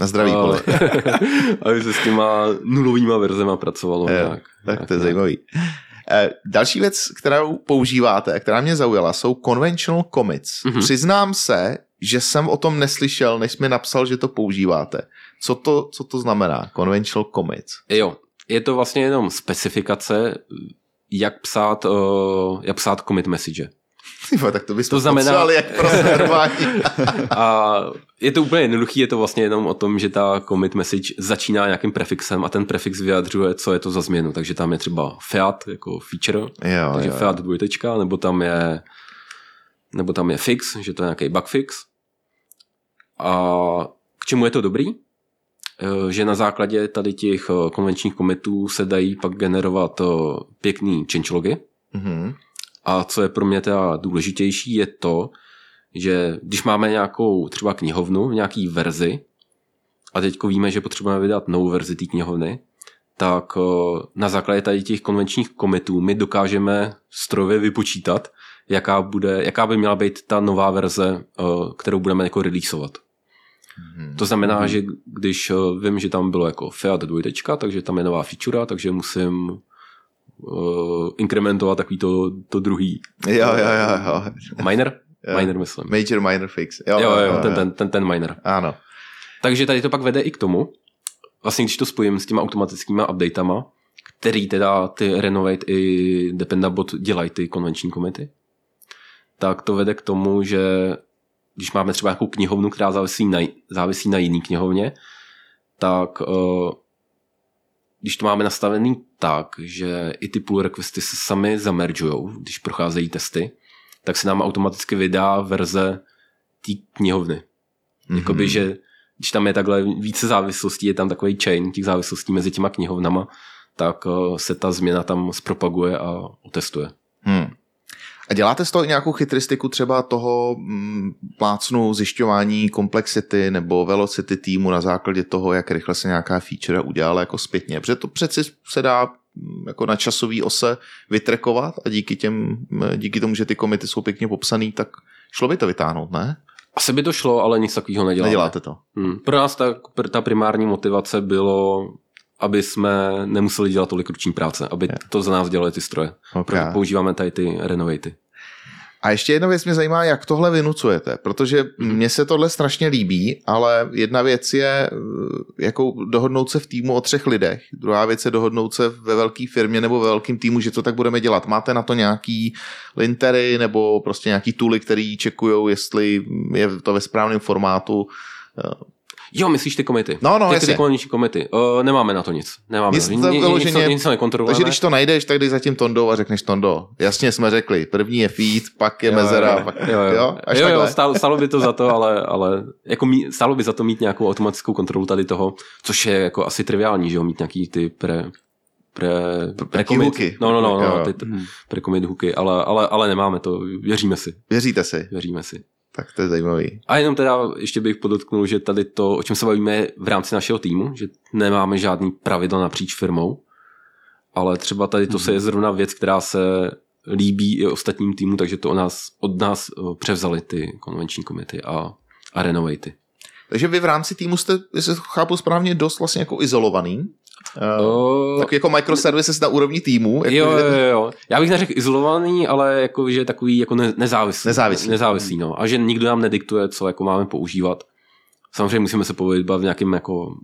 Na zdraví uh, pole. aby se s těma nulovýma verzema pracovalo. Jo, nějak, Tak nějak, to je nějak. zajímavý. Eh, Další věc, kterou používáte a která mě zaujala, jsou conventional commits. Mhm. Přiznám se, že jsem o tom neslyšel, než mi napsal, že to používáte. Co to, co to znamená? Conventional commits. Jo, je to vlastně jenom specifikace, jak psát, uh, jak psát commit message. Tyvo, tak to bychom To znamená- jak normální. A je to úplně jednoduchý, je to vlastně jenom o tom, že ta commit message začíná nějakým prefixem a ten prefix vyjadřuje, co je to za změnu. Takže tam je třeba fiat jako feature, jo, takže jo, fiat dvojtečka, nebo tam je nebo tam je fix, že to je nějaký bug fix. A k čemu je to dobrý? Eh, Že na základě tady těch eh, konvenčních commitů se dají pak generovat eh, pěkný changelogy. Mhm. A co je pro mě teda důležitější, je to, že když máme nějakou třeba knihovnu v nějaký verzi a teď víme, že potřebujeme vydat novou verzi té knihovny, tak eh, na základě tady těch konvenčních komitů my dokážeme strojově vypočítat, jaká, bude, jaká by měla být ta nová verze, eh, kterou budeme jako releaseovat. Mhm. To znamená, že když eh, vím, že tam bylo jako Fiat dvojtečka, takže tam je nová feature, takže musím uh, inkrementovat takový to, to druhý Jo, jo, jo, jo. Miner? Jo. Miner, myslím. Major minor fix. Jo, jo, jo, ten, ten, ten, ten miner. Ano. Takže tady to pak vede i k tomu, vlastně když to spojím s těma automatickými updatama, který teda ty Renovate i Dependabot dělají ty konvenční komity, tak to vede k tomu, že když máme třeba nějakou knihovnu, která závisí na, závisí na jiný knihovně, tak eh, když to máme nastavený tak, že i ty pull requesty se sami zameržujou, když procházejí testy, tak se nám automaticky vydá verze té knihovny. Mm-hmm. Jakoby, že když tam je takhle více závislostí, je tam takový chain těch závislostí mezi těma knihovnama, tak eh, se ta změna tam zpropaguje a otestuje. Hmm. A děláte z toho nějakou chytristiku třeba toho mm, plácnu zjišťování komplexity nebo velocity týmu na základě toho, jak rychle se nějaká feature udělala jako zpětně. Protože to přeci se dá mm, jako na časový ose vytrekovat a díky, těm, mm, díky tomu, že ty komity jsou pěkně popsaný, tak šlo by to vytáhnout, ne? Asi by to šlo, ale nic takového neděláme. Neděláte to. Hmm. Pro nás ta, ta primární motivace bylo, aby jsme nemuseli dělat tolik ruční práce, aby to za nás dělali ty stroje. Ok. Proto používáme tady ty renovaty. A ještě jedna věc mě zajímá, jak tohle vynucujete, protože mně se tohle strašně líbí, ale jedna věc je eh, jako dohodnout se v týmu o třech lidech, druhá věc je dohodnout se ve velké firmě nebo ve velkém týmu, že to tak budeme dělat. Máte na to nějaký lintery nebo prostě nějaký tooly, který čekují, jestli je to ve správném formátu. Jo, myslíš ty komity? No, no, ty, ty konvenční komity. Uh, nemáme na to nic. Nemáme Nic na to. Nic, vyloženě- nic, nic to nekontrolujeme. Takže když to najdeš, tak jdeš za tím Tondou a řekneš Tondo. Jasně jsme řekli, první je feed, pak je Jo, mezera, jo, pak, jo, jo. jo, až jo, jo takhle. stálo, stálo, by to za to, ale, ale jako mí, stálo by za to mít nějakou automatickou kontrolu tady toho, což je jako asi triviální, že jo, mít nějaký ty pre, pre, pre hooky. No, no, no, no jo. ty, ty pre commit hooky, ale, ale, ale nemáme to, věříme si, Věříte si? věříme si. Tak to je zajímavý. A jenom teda ještě bych podotknul, že tady to, o čem se bavíme v rámci našeho týmu, že nemáme žádný pravidla napříč firmou, ale třeba tady to se je zrovna věc, která se líbí i ostatním týmu, takže to od nás, od nás eh, převzali ty konvenční komity a, a renovaty. Takže vy v rámci týmu jste, jestli to chápu správně, dost vlastně jako izolovaný. Uh, Uh, tak jako microservices na úrovni týmu. Jako jo, že- jo, jo. Já bych neřekl izolovaný, ale jako, že takový jako ne, nezávislý. Nezávislý. Nezávislý, no. A že nikdo nám nediktuje, co jako máme používat. Samozřejmě musíme se pohybovat v nějakém, jako,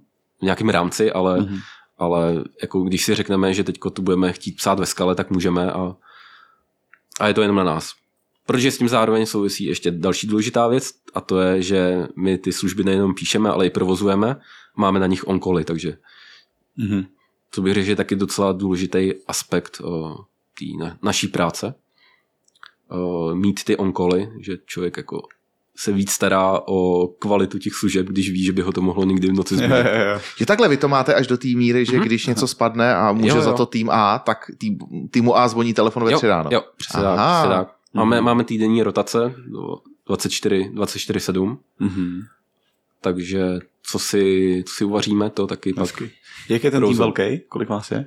v nějakém rámci, ale, mm-hmm. ale jako když si řekneme, že teď tu budeme chtít psát ve skale, tak můžeme a, a je to jenom na nás. Protože s tím zároveň souvisí ještě další důležitá věc a to je, že my ty služby nejenom píšeme, ale i provozujeme. Máme na nich onkoly, takže Mhm. to bych řekl, že je taky docela důležitý aspekt uh, té na, naší práce. Uh, mít ty onkoly, že člověk jako se víc stará o kvalitu těch služeb, když ví, že by ho to mohlo někdy v noci zbudit. Že takhle vy to máte až do té míry, že Mhm. když něco spadne a může Jo, jo. za to tým A, tak tým, týmu A zvoní telefon ve tři ráno. jo, přesně tak, Aha. přesně tak. Máme, máme týdenní rotace no, 24, 24-7, Mhm. takže co si, co si uvaříme, to taky pak... Jak je ten tým velký? Kolik vás je?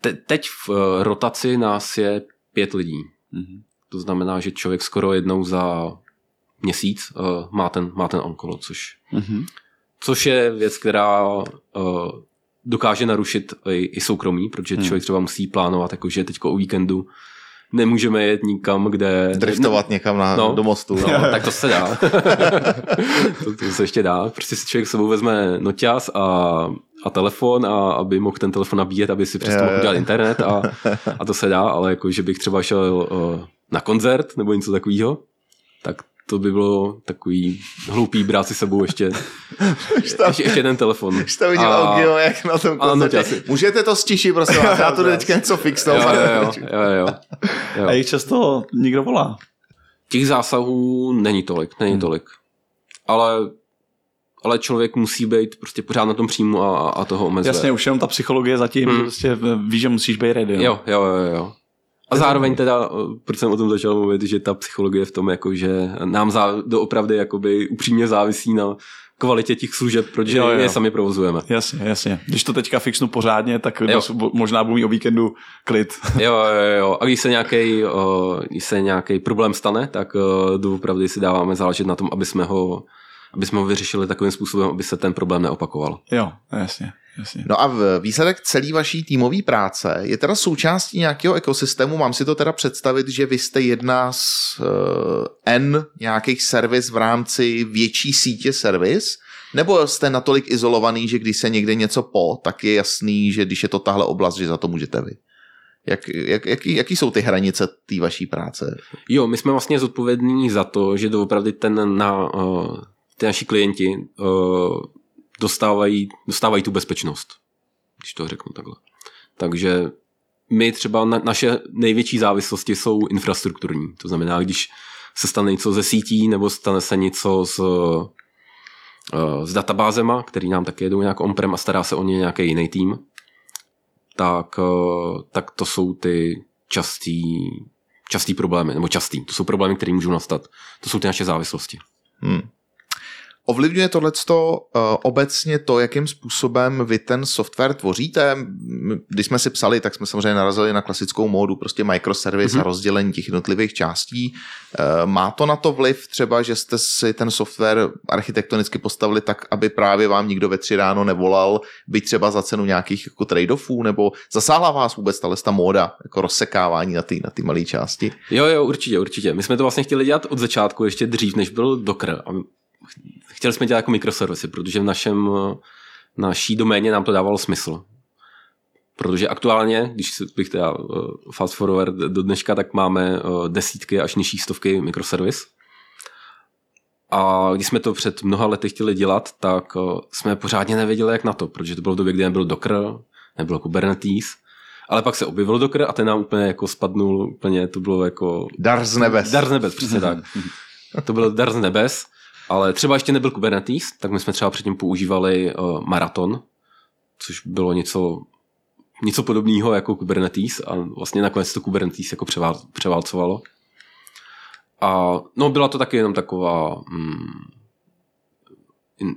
te, teď v uh, rotaci nás je pět lidí. Mhm. To znamená, že člověk skoro jednou za měsíc uh, má ten, má ten onkolo, což, Mhm. což je věc, která uh, dokáže narušit i, i soukromí, protože Hmm. člověk třeba musí plánovat, jakože teďko o víkendu nemůžeme jet nikam, kde... Driftovat někam na, No. do mostu. No, tak to se dá. to, to se ještě dá. Prostě si člověk s sebou vezme noťaz a, a telefon, a aby mohl ten telefon nabíjet, aby si přesto mohl udělat internet a, a to se dá, ale jako, že bych třeba šel uh, na koncert nebo něco takového, tak to by bylo takový hloupý brát si sebou ještě, ještě, ještě jeden telefon. Už to viděl A- Ogio, jak na tom Ano, si- Můžete to stišit, prosím vás, já tu jdu teďka něco fixnout. Jo, jo, jo, jo, jo. jo. A jich často někdo volá. Těch zásahů není tolik, není Hmm. tolik. Ale, ale člověk musí být prostě pořád na tom příjmu a, a toho omezuje. Jasně, už jenom ta psychologie zatím, Hmm. že prostě víš, že musíš být ready. Jo, jo, jo, jo. A zároveň teda, eh, proč jsem o tom začal mluvit, že ta psychologie v tom, jako, že nám zá, doopravdy jakoby upřímně závisí na kvalitě těch služeb, protože Jo, jo. je sami provozujeme. Jasně, jasně. Když to teďka fixnu pořádně, tak Jo. možná budu mít o víkendu klid. Jo, jo, jo. A když se nějaký, když se nějaký problém stane, tak eh, doopravdy si dáváme záležet na tom, aby jsme ho aby jsme ho vyřešili takovým způsobem, aby se ten problém neopakoval. Jo, jasně, jasně. No a v- výsledek celé vaší týmové práce je teda součástí nějakého ekosystému. Mám si to teda představit, že vy jste jedna z uh, N nějakých servis v rámci větší sítě servis, nebo jste natolik izolovaný, že když se někde něco po, tak je jasný, že když je to tahle oblast, že za to můžete vy. Jak, jak, jaký, jaký jsou ty hranice té vaší práce? Jo, my jsme vlastně zodpovědní za to, že doopravdy ten na, uh, ty naši klienti uh, dostávají, dostávají tu bezpečnost, když to řeknu takhle. Takže my třeba na, naše největší závislosti jsou infrastrukturní. To znamená, když se stane něco ze sítí nebo stane se něco s, uh, s databázema, který nám taky jedou nějak on-prem a stará se o ně nějaký jiný tým, tak, uh, tak to jsou ty častý, častý problémy, nebo častý. To jsou problémy, které můžou nastat. To jsou ty naše závislosti. Hmm. Ovlivňuje tohleto uh, obecně to, jakým způsobem vy ten software tvoříte? Když jsme si psali, tak jsme samozřejmě narazili na klasickou módu, prostě microservice mm-hmm. a rozdělení těch jednotlivých částí. Uh, má to na to vliv třeba, že jste si ten software architektonicky postavili tak, aby právě vám nikdo ve tři ráno nevolal, byť třeba za cenu nějakých jako trade-offů, nebo zasáhla vás vůbec tahle ta móda, jako rozsekávání na ty na ty malé části? Jo, jo, určitě, určitě. My jsme to vlastně chtěli dělat od začátku, ještě dřív, než byl Docker. A chtěli jsme dělat jako mikroservisy, protože v našem, naší doméně nám to dávalo smysl. Protože aktuálně, když bych teda eh, fast forward do dneška, tak máme eh, desítky až nižší stovky mikroservis. A když jsme to před mnoha lety chtěli dělat, tak eh, jsme pořádně nevěděli, jak na to, protože to bylo v době, kdy nebyl Docker, nebylo Kubernetes, ale pak se objevil Docker a ten nám úplně jako spadnul, úplně to bylo jako Dar z nebes. Dar z nebes, přesně tak. To byl dar z nebes, ale třeba ještě nebyl Kubernetes, tak my jsme třeba předtím používali uh, Marathon, což bylo něco, něco podobného jako Kubernetes a vlastně nakonec to Kubernetes jako převál, převálcovalo. A no byla to taky jenom taková mm, in,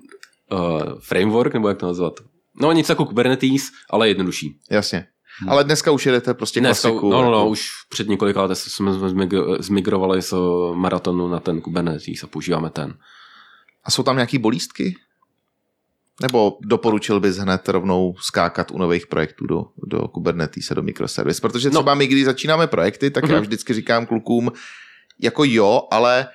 uh, framework, nebo jak to nazvat. No nic jako Kubernetes, ale jednodušší. Jasně. Ale dneska už jedete prostě Dneska, klasiku. no, no, no, jako- už před několika lety jsme zmigro- zmigrovali z maratonu na ten Kubernetes a používáme ten. A jsou tam nějaký bolístky? Nebo doporučil bys hned rovnou skákat u nových projektů do, do Kubernetes a do microservice? Protože No. třeba my, když začínáme projekty, tak já Mhm. vždycky říkám klukům, jako jo, ale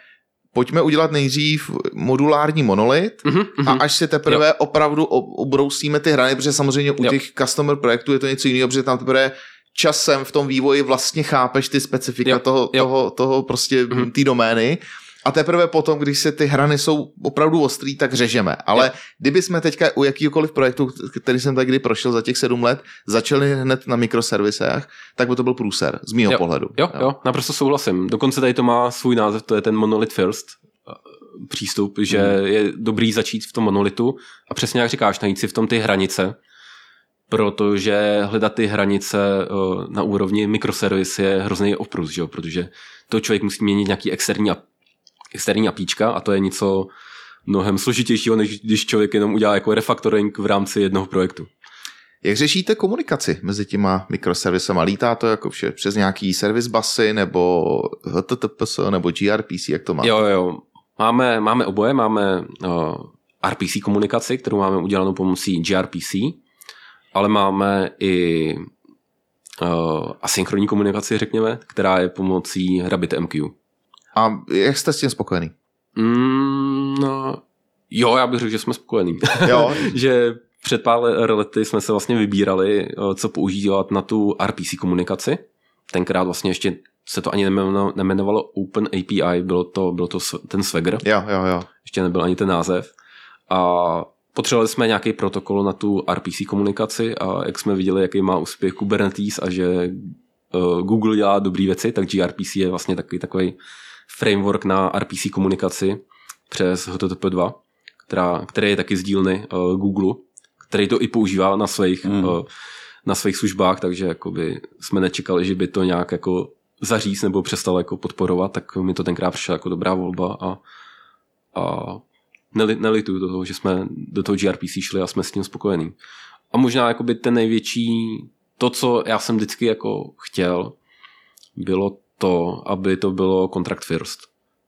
pojďme udělat nejdřív modulární monolit Uh-huh, a až si teprve opravdu ob- obrousíme ty hrany, protože samozřejmě u Jo. těch customer projektů je to něco jiného, protože tam teprve časem v tom vývoji vlastně chápeš ty specifika Jo, toho, jo. toho, toho prostě Mhm. té domény a teprve potom, když se ty hrany jsou opravdu ostrý, tak řežeme. Ale Jo. kdyby jsme teďka u jakýkoliv projektu, který jsem tak kdy prošel za těch sedm let, začali hned na mikroservisech, tak by to byl průser, z mýho Jo. pohledu. Jo, jo, naprosto souhlasím. Dokonce tady to má svůj název, to je ten monolith first uh, přístup, že Mhm. je dobrý začít v tom monolitu a přesně jak říkáš, najít si v tom ty hranice, protože hledat ty hranice uh, na úrovni mikroservis je hrozný oprus, že jo? protože to člověk musí měnit nějaký externí, externí apíčka a to je něco mnohem složitějšího, než když člověk jenom udělá jako refactoring v rámci jednoho projektu. Jak řešíte komunikaci mezi těma mikroservisama? Lítá to jako vše přes nějaký service busy nebo HTTPS nebo gRPC, jak to má? Jo, jo. Máme, máme oboje, máme uh, RPC komunikaci, kterou máme udělanou pomocí gRPC, ale máme i uh, asynchronní komunikaci, řekněme, která je pomocí RabbitMQ. A jak jste s tím spokojený? Mm, no, jo, já bych řekl, že jsme spokojení. Jo. že před pár lety jsme se vlastně vybírali, uh, co používat na tu RPC komunikaci. Tenkrát vlastně ještě se to ani nemenovalo, Open API, bylo to, bylo to ten Swagger, Jo, jo, jo. ještě nebyl ani ten název. A potřebovali jsme nějaký protokol na tu RPC komunikaci a jak jsme viděli, jaký má úspěch Kubernetes a že uh, Google dělá dobré věci, tak gRPC je vlastně takový takový framework na RPC komunikaci přes HTTP2, která, který je taky z dílny uh, Google, který to i používá na svých, Hmm. uh, na svých službách, takže jakoby jsme nečekali, že by to nějak jako zaříz nebo přestal jako podporovat, tak mi to tenkrát přišla jako dobrá volba a, a neli, nelituju toho, že jsme do toho gRPC šli a jsme s tím spokojení. A možná jakoby ten největší, to, co já jsem vždycky jako chtěl, bylo to, aby to bylo contract first,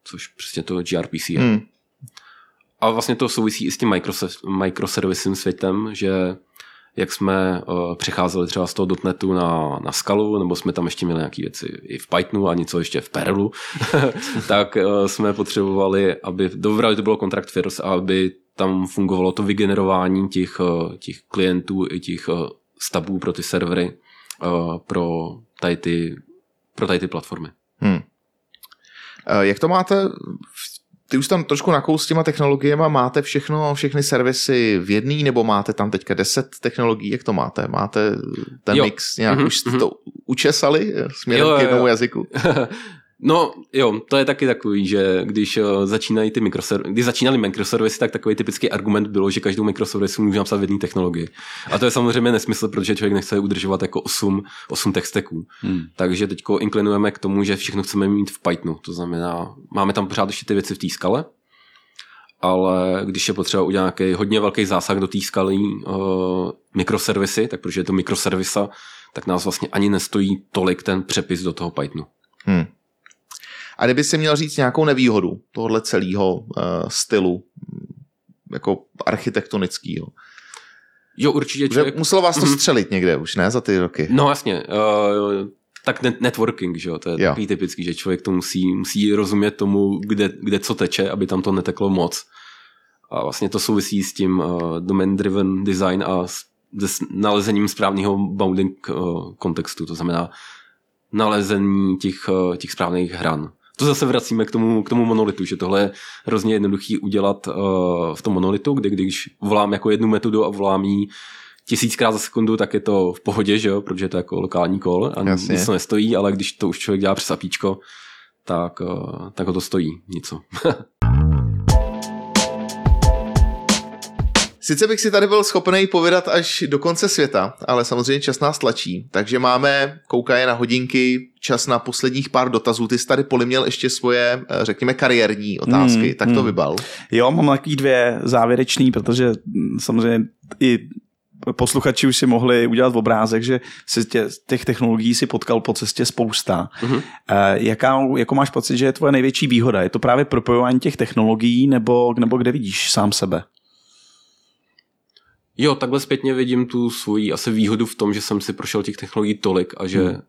což přesně to gRPC je. Hmm. A vlastně to souvisí i s tím microse- microservisovým světem, že jak jsme uh, přecházeli třeba z toho .NETu na, na Skalu, nebo jsme tam ještě měli nějaké věci i v Pythonu a něco ještě v Perlu, tak uh, jsme potřebovali, aby dobrali to bylo contract first, a aby tam fungovalo to vygenerování těch, uh, těch klientů i těch uh, stabů pro ty servery uh, pro tady ty, pro tady ty platformy. Hmm. Eh, Jak to máte? v- Ty už tam trošku nakous s těma technologiemi, máte všechno, všechny servisy v jedný, nebo máte tam teďka 10 technologií, jak to máte? Máte ten Jo. mix nějak Mhm, už jste to učesali eh, směrem Jo, jo, k jednomu jo. jazyku? No jo, to je taky takový, že když eh, začínají ty mikroservisy, když začínali mikroservisy, tak takový typický argument bylo, že každou mikroservisu může napsat v jedné technologii. A to je samozřejmě nesmysl, protože člověk nechce udržovat jako 8, 8 texteků. Hmm. Takže teď inklinujeme k tomu, že všechno chceme mít v Pythonu. To znamená, máme tam pořád ještě ty věci v té skale, ale když je potřeba udělat nějaký hodně velký zásah do té skaly uh, mikroservisy, tak protože je to mikroservisa, tak nás vlastně ani nestojí tolik ten přepis do toho Pythonu. Hmm. A kdyby si měl říct nějakou nevýhodu tohohle celého uh, stylu, mm, jako architektonického. Jo, určitě Že člověk... muselo vás to Mhm. střelit někde už, ne, za ty roky? No jasně, uh, tak net- networking, že jo, to je Jo. jo. takový typický, že člověk to musí, musí rozumět tomu, kde, kde co teče, aby tam to neteklo moc. A vlastně to souvisí s tím uh, domain-driven design a s, s nalezením správného bounding uh, kontextu, to znamená nalezení těch, uh, těch správných hran. To zase vracíme k tomu, k tomu monolitu, že tohle je hrozně jednoduchý udělat uh, v tom monolitu, kdy když volám jako jednu metodu a volám ji tisíckrát za sekundu, tak je to v pohodě, že jo, protože to je jako lokální call a Jasně. nic to nestojí, ale když to už člověk dělá přes apíčko, tak, uh, tak ho to stojí něco. Sice bych si tady byl schopný povědat až do konce světa, ale samozřejmě čas nás tlačí, takže máme, koukaje na hodinky, čas na posledních pár dotazů. Ty jsi tady poliměl ještě svoje, eh, řekněme, kariérní otázky, Hmm, tak to hmm. vybal. Jo, mám takový dvě závěrečný, protože mm, samozřejmě i posluchači už si mohli udělat obrázek, že se tě, těch technologií si potkal po cestě spousta. Mhm. Eh, Jaká, jako máš pocit, že je tvoje největší výhoda? Je to právě propojování těch technologií nebo, nebo kde vidíš sám sebe? Jo, takhle zpětně vidím tu svoji asi výhodu v tom, že jsem si prošel těch technologií tolik a že, Hmm.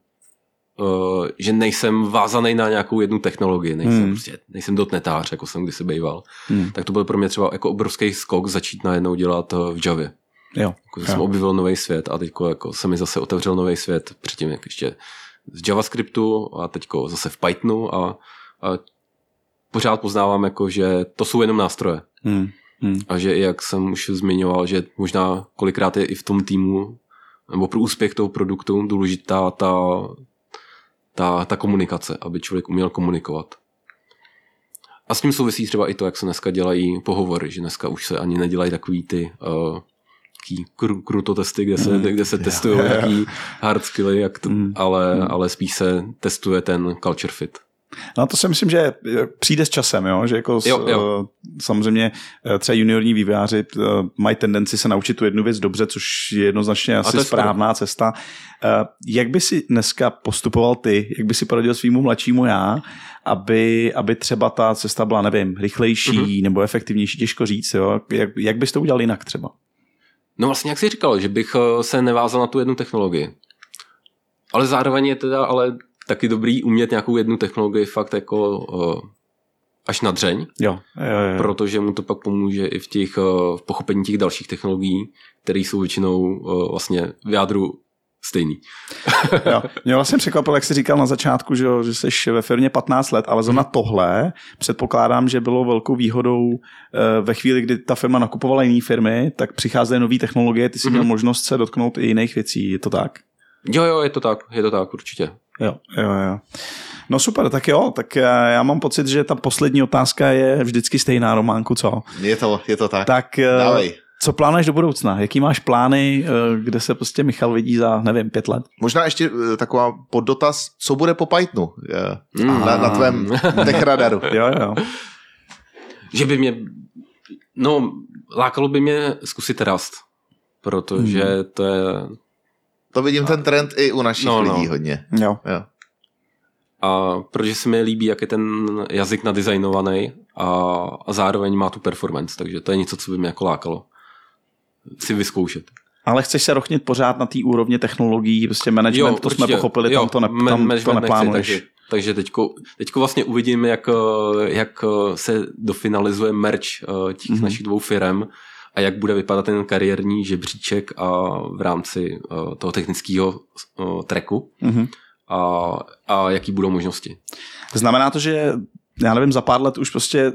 uh, že nejsem vázaný na nějakou jednu technologii, nejsem, Hmm. prostě, nejsem dotnetář, jako jsem kdysi býval. Hmm. Tak to byl pro mě třeba jako obrovský skok začít najednou dělat uh, v Javě. Jo. Jako, že jsem objevil nový svět a teď jako se mi zase otevřel nový svět předtím jak ještě z JavaScriptu a teď zase v Pythonu a, a pořád poznávám, jako, že to jsou jenom nástroje. Hmm. Hmm. A že i jak jsem už zmiňoval, že možná kolikrát je i v tom týmu nebo pro úspěch toho produktu důležitá ta, ta, ta komunikace, aby člověk uměl komunikovat. A s tím souvisí třeba i to, jak se dneska dělají pohovory, že dneska už se ani nedělají takový ty uh, taký kru, kruto testy, kde se, Mm. kde se testují nějaký hard skilly, jak to, Mm. ale, Mm. ale spíš se testuje ten culture fit. No to si myslím, že přijde s časem, jo? že jako Jo, jo. S, samozřejmě eh, třeba juniorní vývojáři eh, mají tendenci se naučit tu jednu věc dobře, což je jednoznačně asi je správná cesta. Eh, Jak by si dneska postupoval ty, jak by si poradil svýmu mladšímu já, aby, aby třeba ta cesta byla, nevím, rychlejší Mhm. mm-hmm. nebo efektivnější, těžko říct, jo? Jak, jak bys to udělal jinak třeba? No vlastně, jak jsi říkal, že bych eh, se nevázal na tu jednu technologii. Ale zároveň je teda ale taky dobrý umět nějakou jednu technologii fakt jako eh, až na dřeň, Jo, jo, jo. protože mu to pak pomůže i v těch eh, v pochopení těch dalších technologií, které jsou většinou eh, vlastně v jádru stejný. Jo. Mě vlastně překvapilo, jak jsi říkal na začátku, že, že jsi ve firmě 15 let, ale zrovna tohle předpokládám, že bylo velkou výhodou ve chvíli, kdy ta firma nakupovala jiné firmy, tak přicházely nové technologie, ty jsi měl Mhm. možnost se dotknout i jiných věcí, je to tak? Jo, jo, je to tak, je to tak určitě. Jo, jo, jo. No super, tak jo, tak eh, já mám pocit, že ta poslední otázka je vždycky stejná, Románku, co? Je to, je to tak. Tak eh, Dávej. co plánuješ do budoucna? Jaký máš plány, eh, kde se prostě Michal vidí za, nevím, pět let? Možná ještě taková poddotaz, co bude po Pythonu Mm. na, na tvém tech radaru. Jo, jo. Že by mě, no, lákalo by mě zkusit Rust, protože Hmm. to je, To vidím ten trend i u našich No, no. lidí hodně. jo. Jo. a protože se mi líbí, jak je ten jazyk nadizajnovaný a, a zároveň má tu performance, takže to je něco, co by mě jako lákalo si vyzkoušet. Ale chceš se rochnit pořád na té úrovni technologií, prostě management, to jsme určitě. pochopili, Jo, tam to, ne, man- tam to management nechci, neplánuješ. takže, takže teďko, teďko vlastně uvidíme, jak, eh, jak eh, se dofinalizuje merch eh, těch Mhm. mm-hmm. našich dvou firm a jak bude vypadat ten kariérní žebříček a v rámci eh, toho technického eh, tracku Mhm. a, a jaký budou možnosti. Znamená to, že já nevím, za pár let už prostě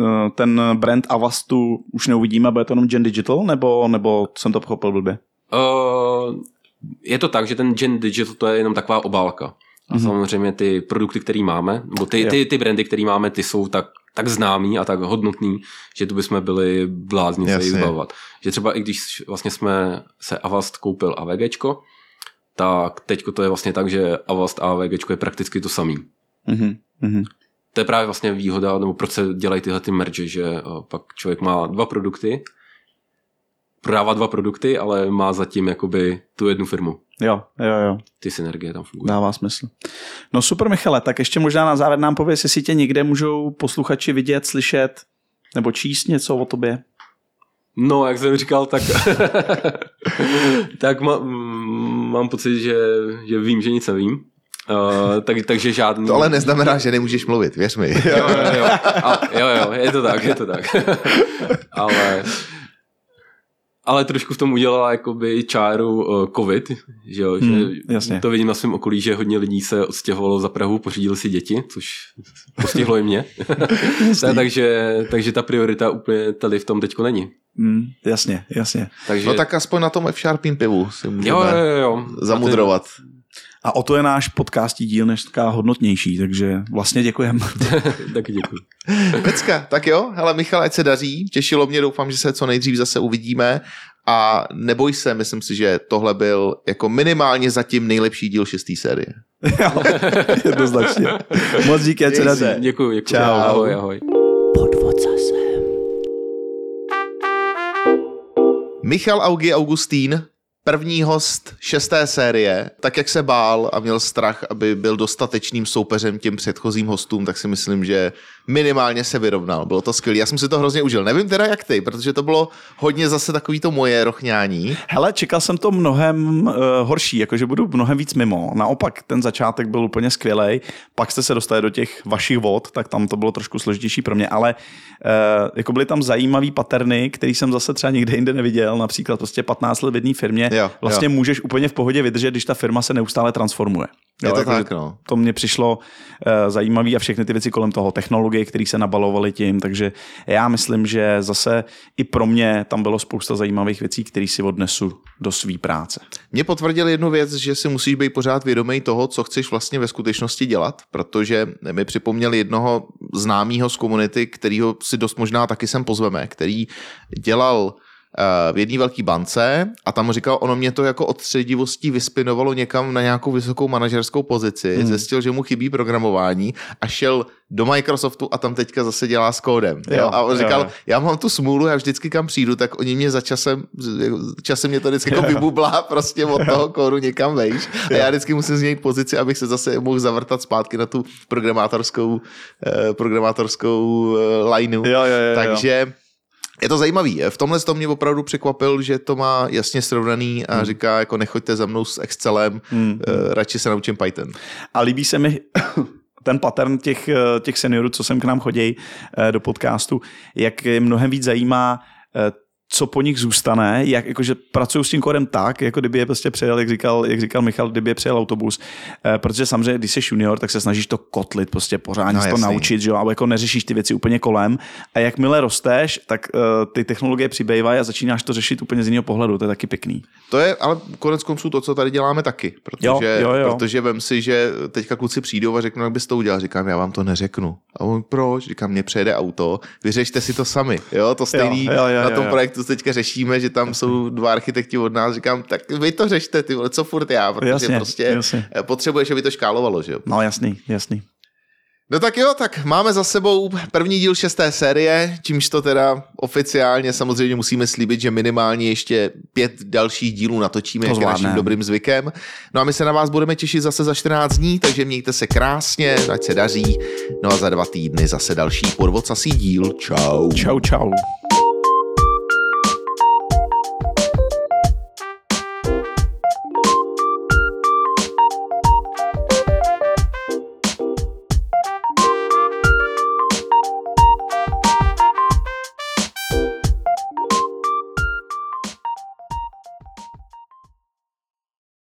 eh, ten brand Avastu už neuvidíme, bude to jenom Gen Digital, nebo, nebo jsem to pochopil blbě? Uh, je to tak, že ten Gen Digital to je jenom taková obálka. A Mhm. samozřejmě ty produkty, které máme, nebo ty, ty, ty brandy, které máme, ty jsou tak, tak známý a tak hodnotný, že tu bychom byli blázni se jich zbavovat. Že třeba i když vlastně jsme se Avast koupil AVGčko, tak teďko to je vlastně tak, že Avast a AVGčko je prakticky to samý. Mhm. Mhm. To je právě vlastně výhoda, nebo proč se dělají tyhle ty merge, že eh, pak člověk má dva produkty, prodává dva produkty, ale má zatím jakoby tu jednu firmu. Jo, jo, jo, Ty synergie tam fungují. dává smysl. No super, Michale, tak ještě možná na závěr nám pověs, jestli tě někde můžou posluchači vidět, slyšet, nebo číst něco o tobě. No, jak jsem říkal, tak, tak má, mm, mám pocit, že, že vím, že nic nevím. Uh, tak, takže žádný... To ale neznamená, že nemůžeš mluvit, věř mi. Jo, jo, jo. A, jo, jo, je to tak, je to tak. ale, ale trošku v tom udělala jakoby čáru uh, covid, že jo, Hmm, že jasně. to vidím na svém okolí, že hodně lidí se odstěhovalo za Prahu, pořídili si děti, což postihlo i mě. Ta- takže, takže ta priorita úplně tady v tom teďko není. Mm, jasně, jasně. Takže, No tak aspoň na tom F-Sharpým pivu si můžeme jo, jo, jo, jo. zamudrovat. A o to je náš podcastí díl než taká hodnotnější, takže vlastně děkujeme. Taky děkuji. Pecka, tak jo, hele Michal, ať se daří, těšilo mě, doufám, že se co nejdřív zase uvidíme a neboj se, myslím si, že tohle byl jako minimálně zatím nejlepší díl šestý série. Jednoznačně. Moc díky, ať se daří. Děkuji, děkuji. Čau. Ahoj, ahoj. Podvod zase. Michal Augi Augustín, první host šesté série, tak jak se bál a měl strach, aby byl dostatečným soupeřem těm předchozím hostům, tak si myslím, že minimálně se vyrovnal. Bylo to skvělé. Já jsem si to hrozně užil. Nevím teda jak ty, protože to bylo hodně zase takový to moje rochňání. Hele, čekal jsem to mnohem uh, horší, jakože budu mnohem víc mimo. Naopak, ten začátek byl úplně skvělý. Pak jste se dostali do těch vašich vod, tak tam to bylo trošku složitější pro mě, ale uh, jako byly tam zajímavý paterny, který jsem zase třeba nikde jinde neviděl. Například prostě 15 let v jedné firmě. Jo, vlastně jo. můžeš úplně v pohodě vydržet, když ta firma se neustále transformuje. Je to jakože tak, no. to mně přišlo uh, zajímavé a všechny ty věci kolem toho, technologie, které se nabalovaly tím, takže já myslím, že zase i pro mě tam bylo spousta zajímavých věcí, které si odnesu do své práce. Mě potvrdil jednu věc, že si musíš být pořád vědomý toho, co chceš vlastně ve skutečnosti dělat, protože mi připomněl jednoho známého z komunity, kterýho si dost možná taky sem pozveme, který dělal eh, v jedné velké bance a tam říkal, ono mě to jako od středivostí vyspinovalo někam na nějakou vysokou manažerskou pozici, hmm. zjistil, že mu chybí programování a šel do Microsoftu a tam teďka zase dělá s kódem. Jo, jo? A on říkal, jo, jo. já mám tu smůlu, já vždycky kam přijdu, tak oni mě za časem, časem mě to vždycky jako vybublá prostě od toho kódu někam vejš a já vždycky musím změnit pozici, abych se zase mohl zavrtat zpátky na tu programátorskou, eh, programátorskou eh, lineu. Jo, jo, jo, Takže je to zajímavý. V tomhle to mě opravdu překvapil, že to má jasně srovnaný a hmm. říká, jako nechoďte za mnou s Excelem, hmm. eh, radši se naučím Python. A líbí se mi ten pattern těch, eh, těch seniorů, co sem k nám chodí eh, do podcastu, jak je mnohem víc zajímá co po nich zůstane, jak, jakože pracují s tím kódem tak, jako kdyby je prostě přejel, jak říkal, jak říkal Michal, kdyby je přejel autobus. E, protože samozřejmě, když jsi junior, tak se snažíš to kotlit, prostě pořádně no, to naučit, že jo, ale jako neřešíš ty věci úplně kolem. A jakmile rosteš, tak uh, ty technologie přibývají a začínáš to řešit úplně z jiného pohledu, to je taky pěkný. To je ale konec konců to, co tady děláme taky, protože, jo, jo, jo. protože vem si, že teďka kluci přijdou a řeknou, jak bys to udělal. Říkám, já vám to neřeknu. A on, proč? Říkám, mě přejede auto, vyřešte si to sami. Jo, to stejný jo, jo, jo, na tom jo, jo. projektu teďka řešíme, že tam jsou dva architekti od nás, říkám, tak vy to řešte, ty vole, co furt já, protože jasně, prostě jasně. potřebuješ, aby to škálovalo, že jo. No jasný, jasný. No tak jo, tak máme za sebou první díl šesté série, čímž to teda oficiálně samozřejmě musíme slíbit, že minimálně ještě pět dalších dílů natočíme, jak je naším dobrým zvykem. No a my se na vás budeme těšit zase za 14 dní, takže mějte se krásně, ať se daří. No a za dva týdny zase další podvocasí díl. Čau. Čau, čau.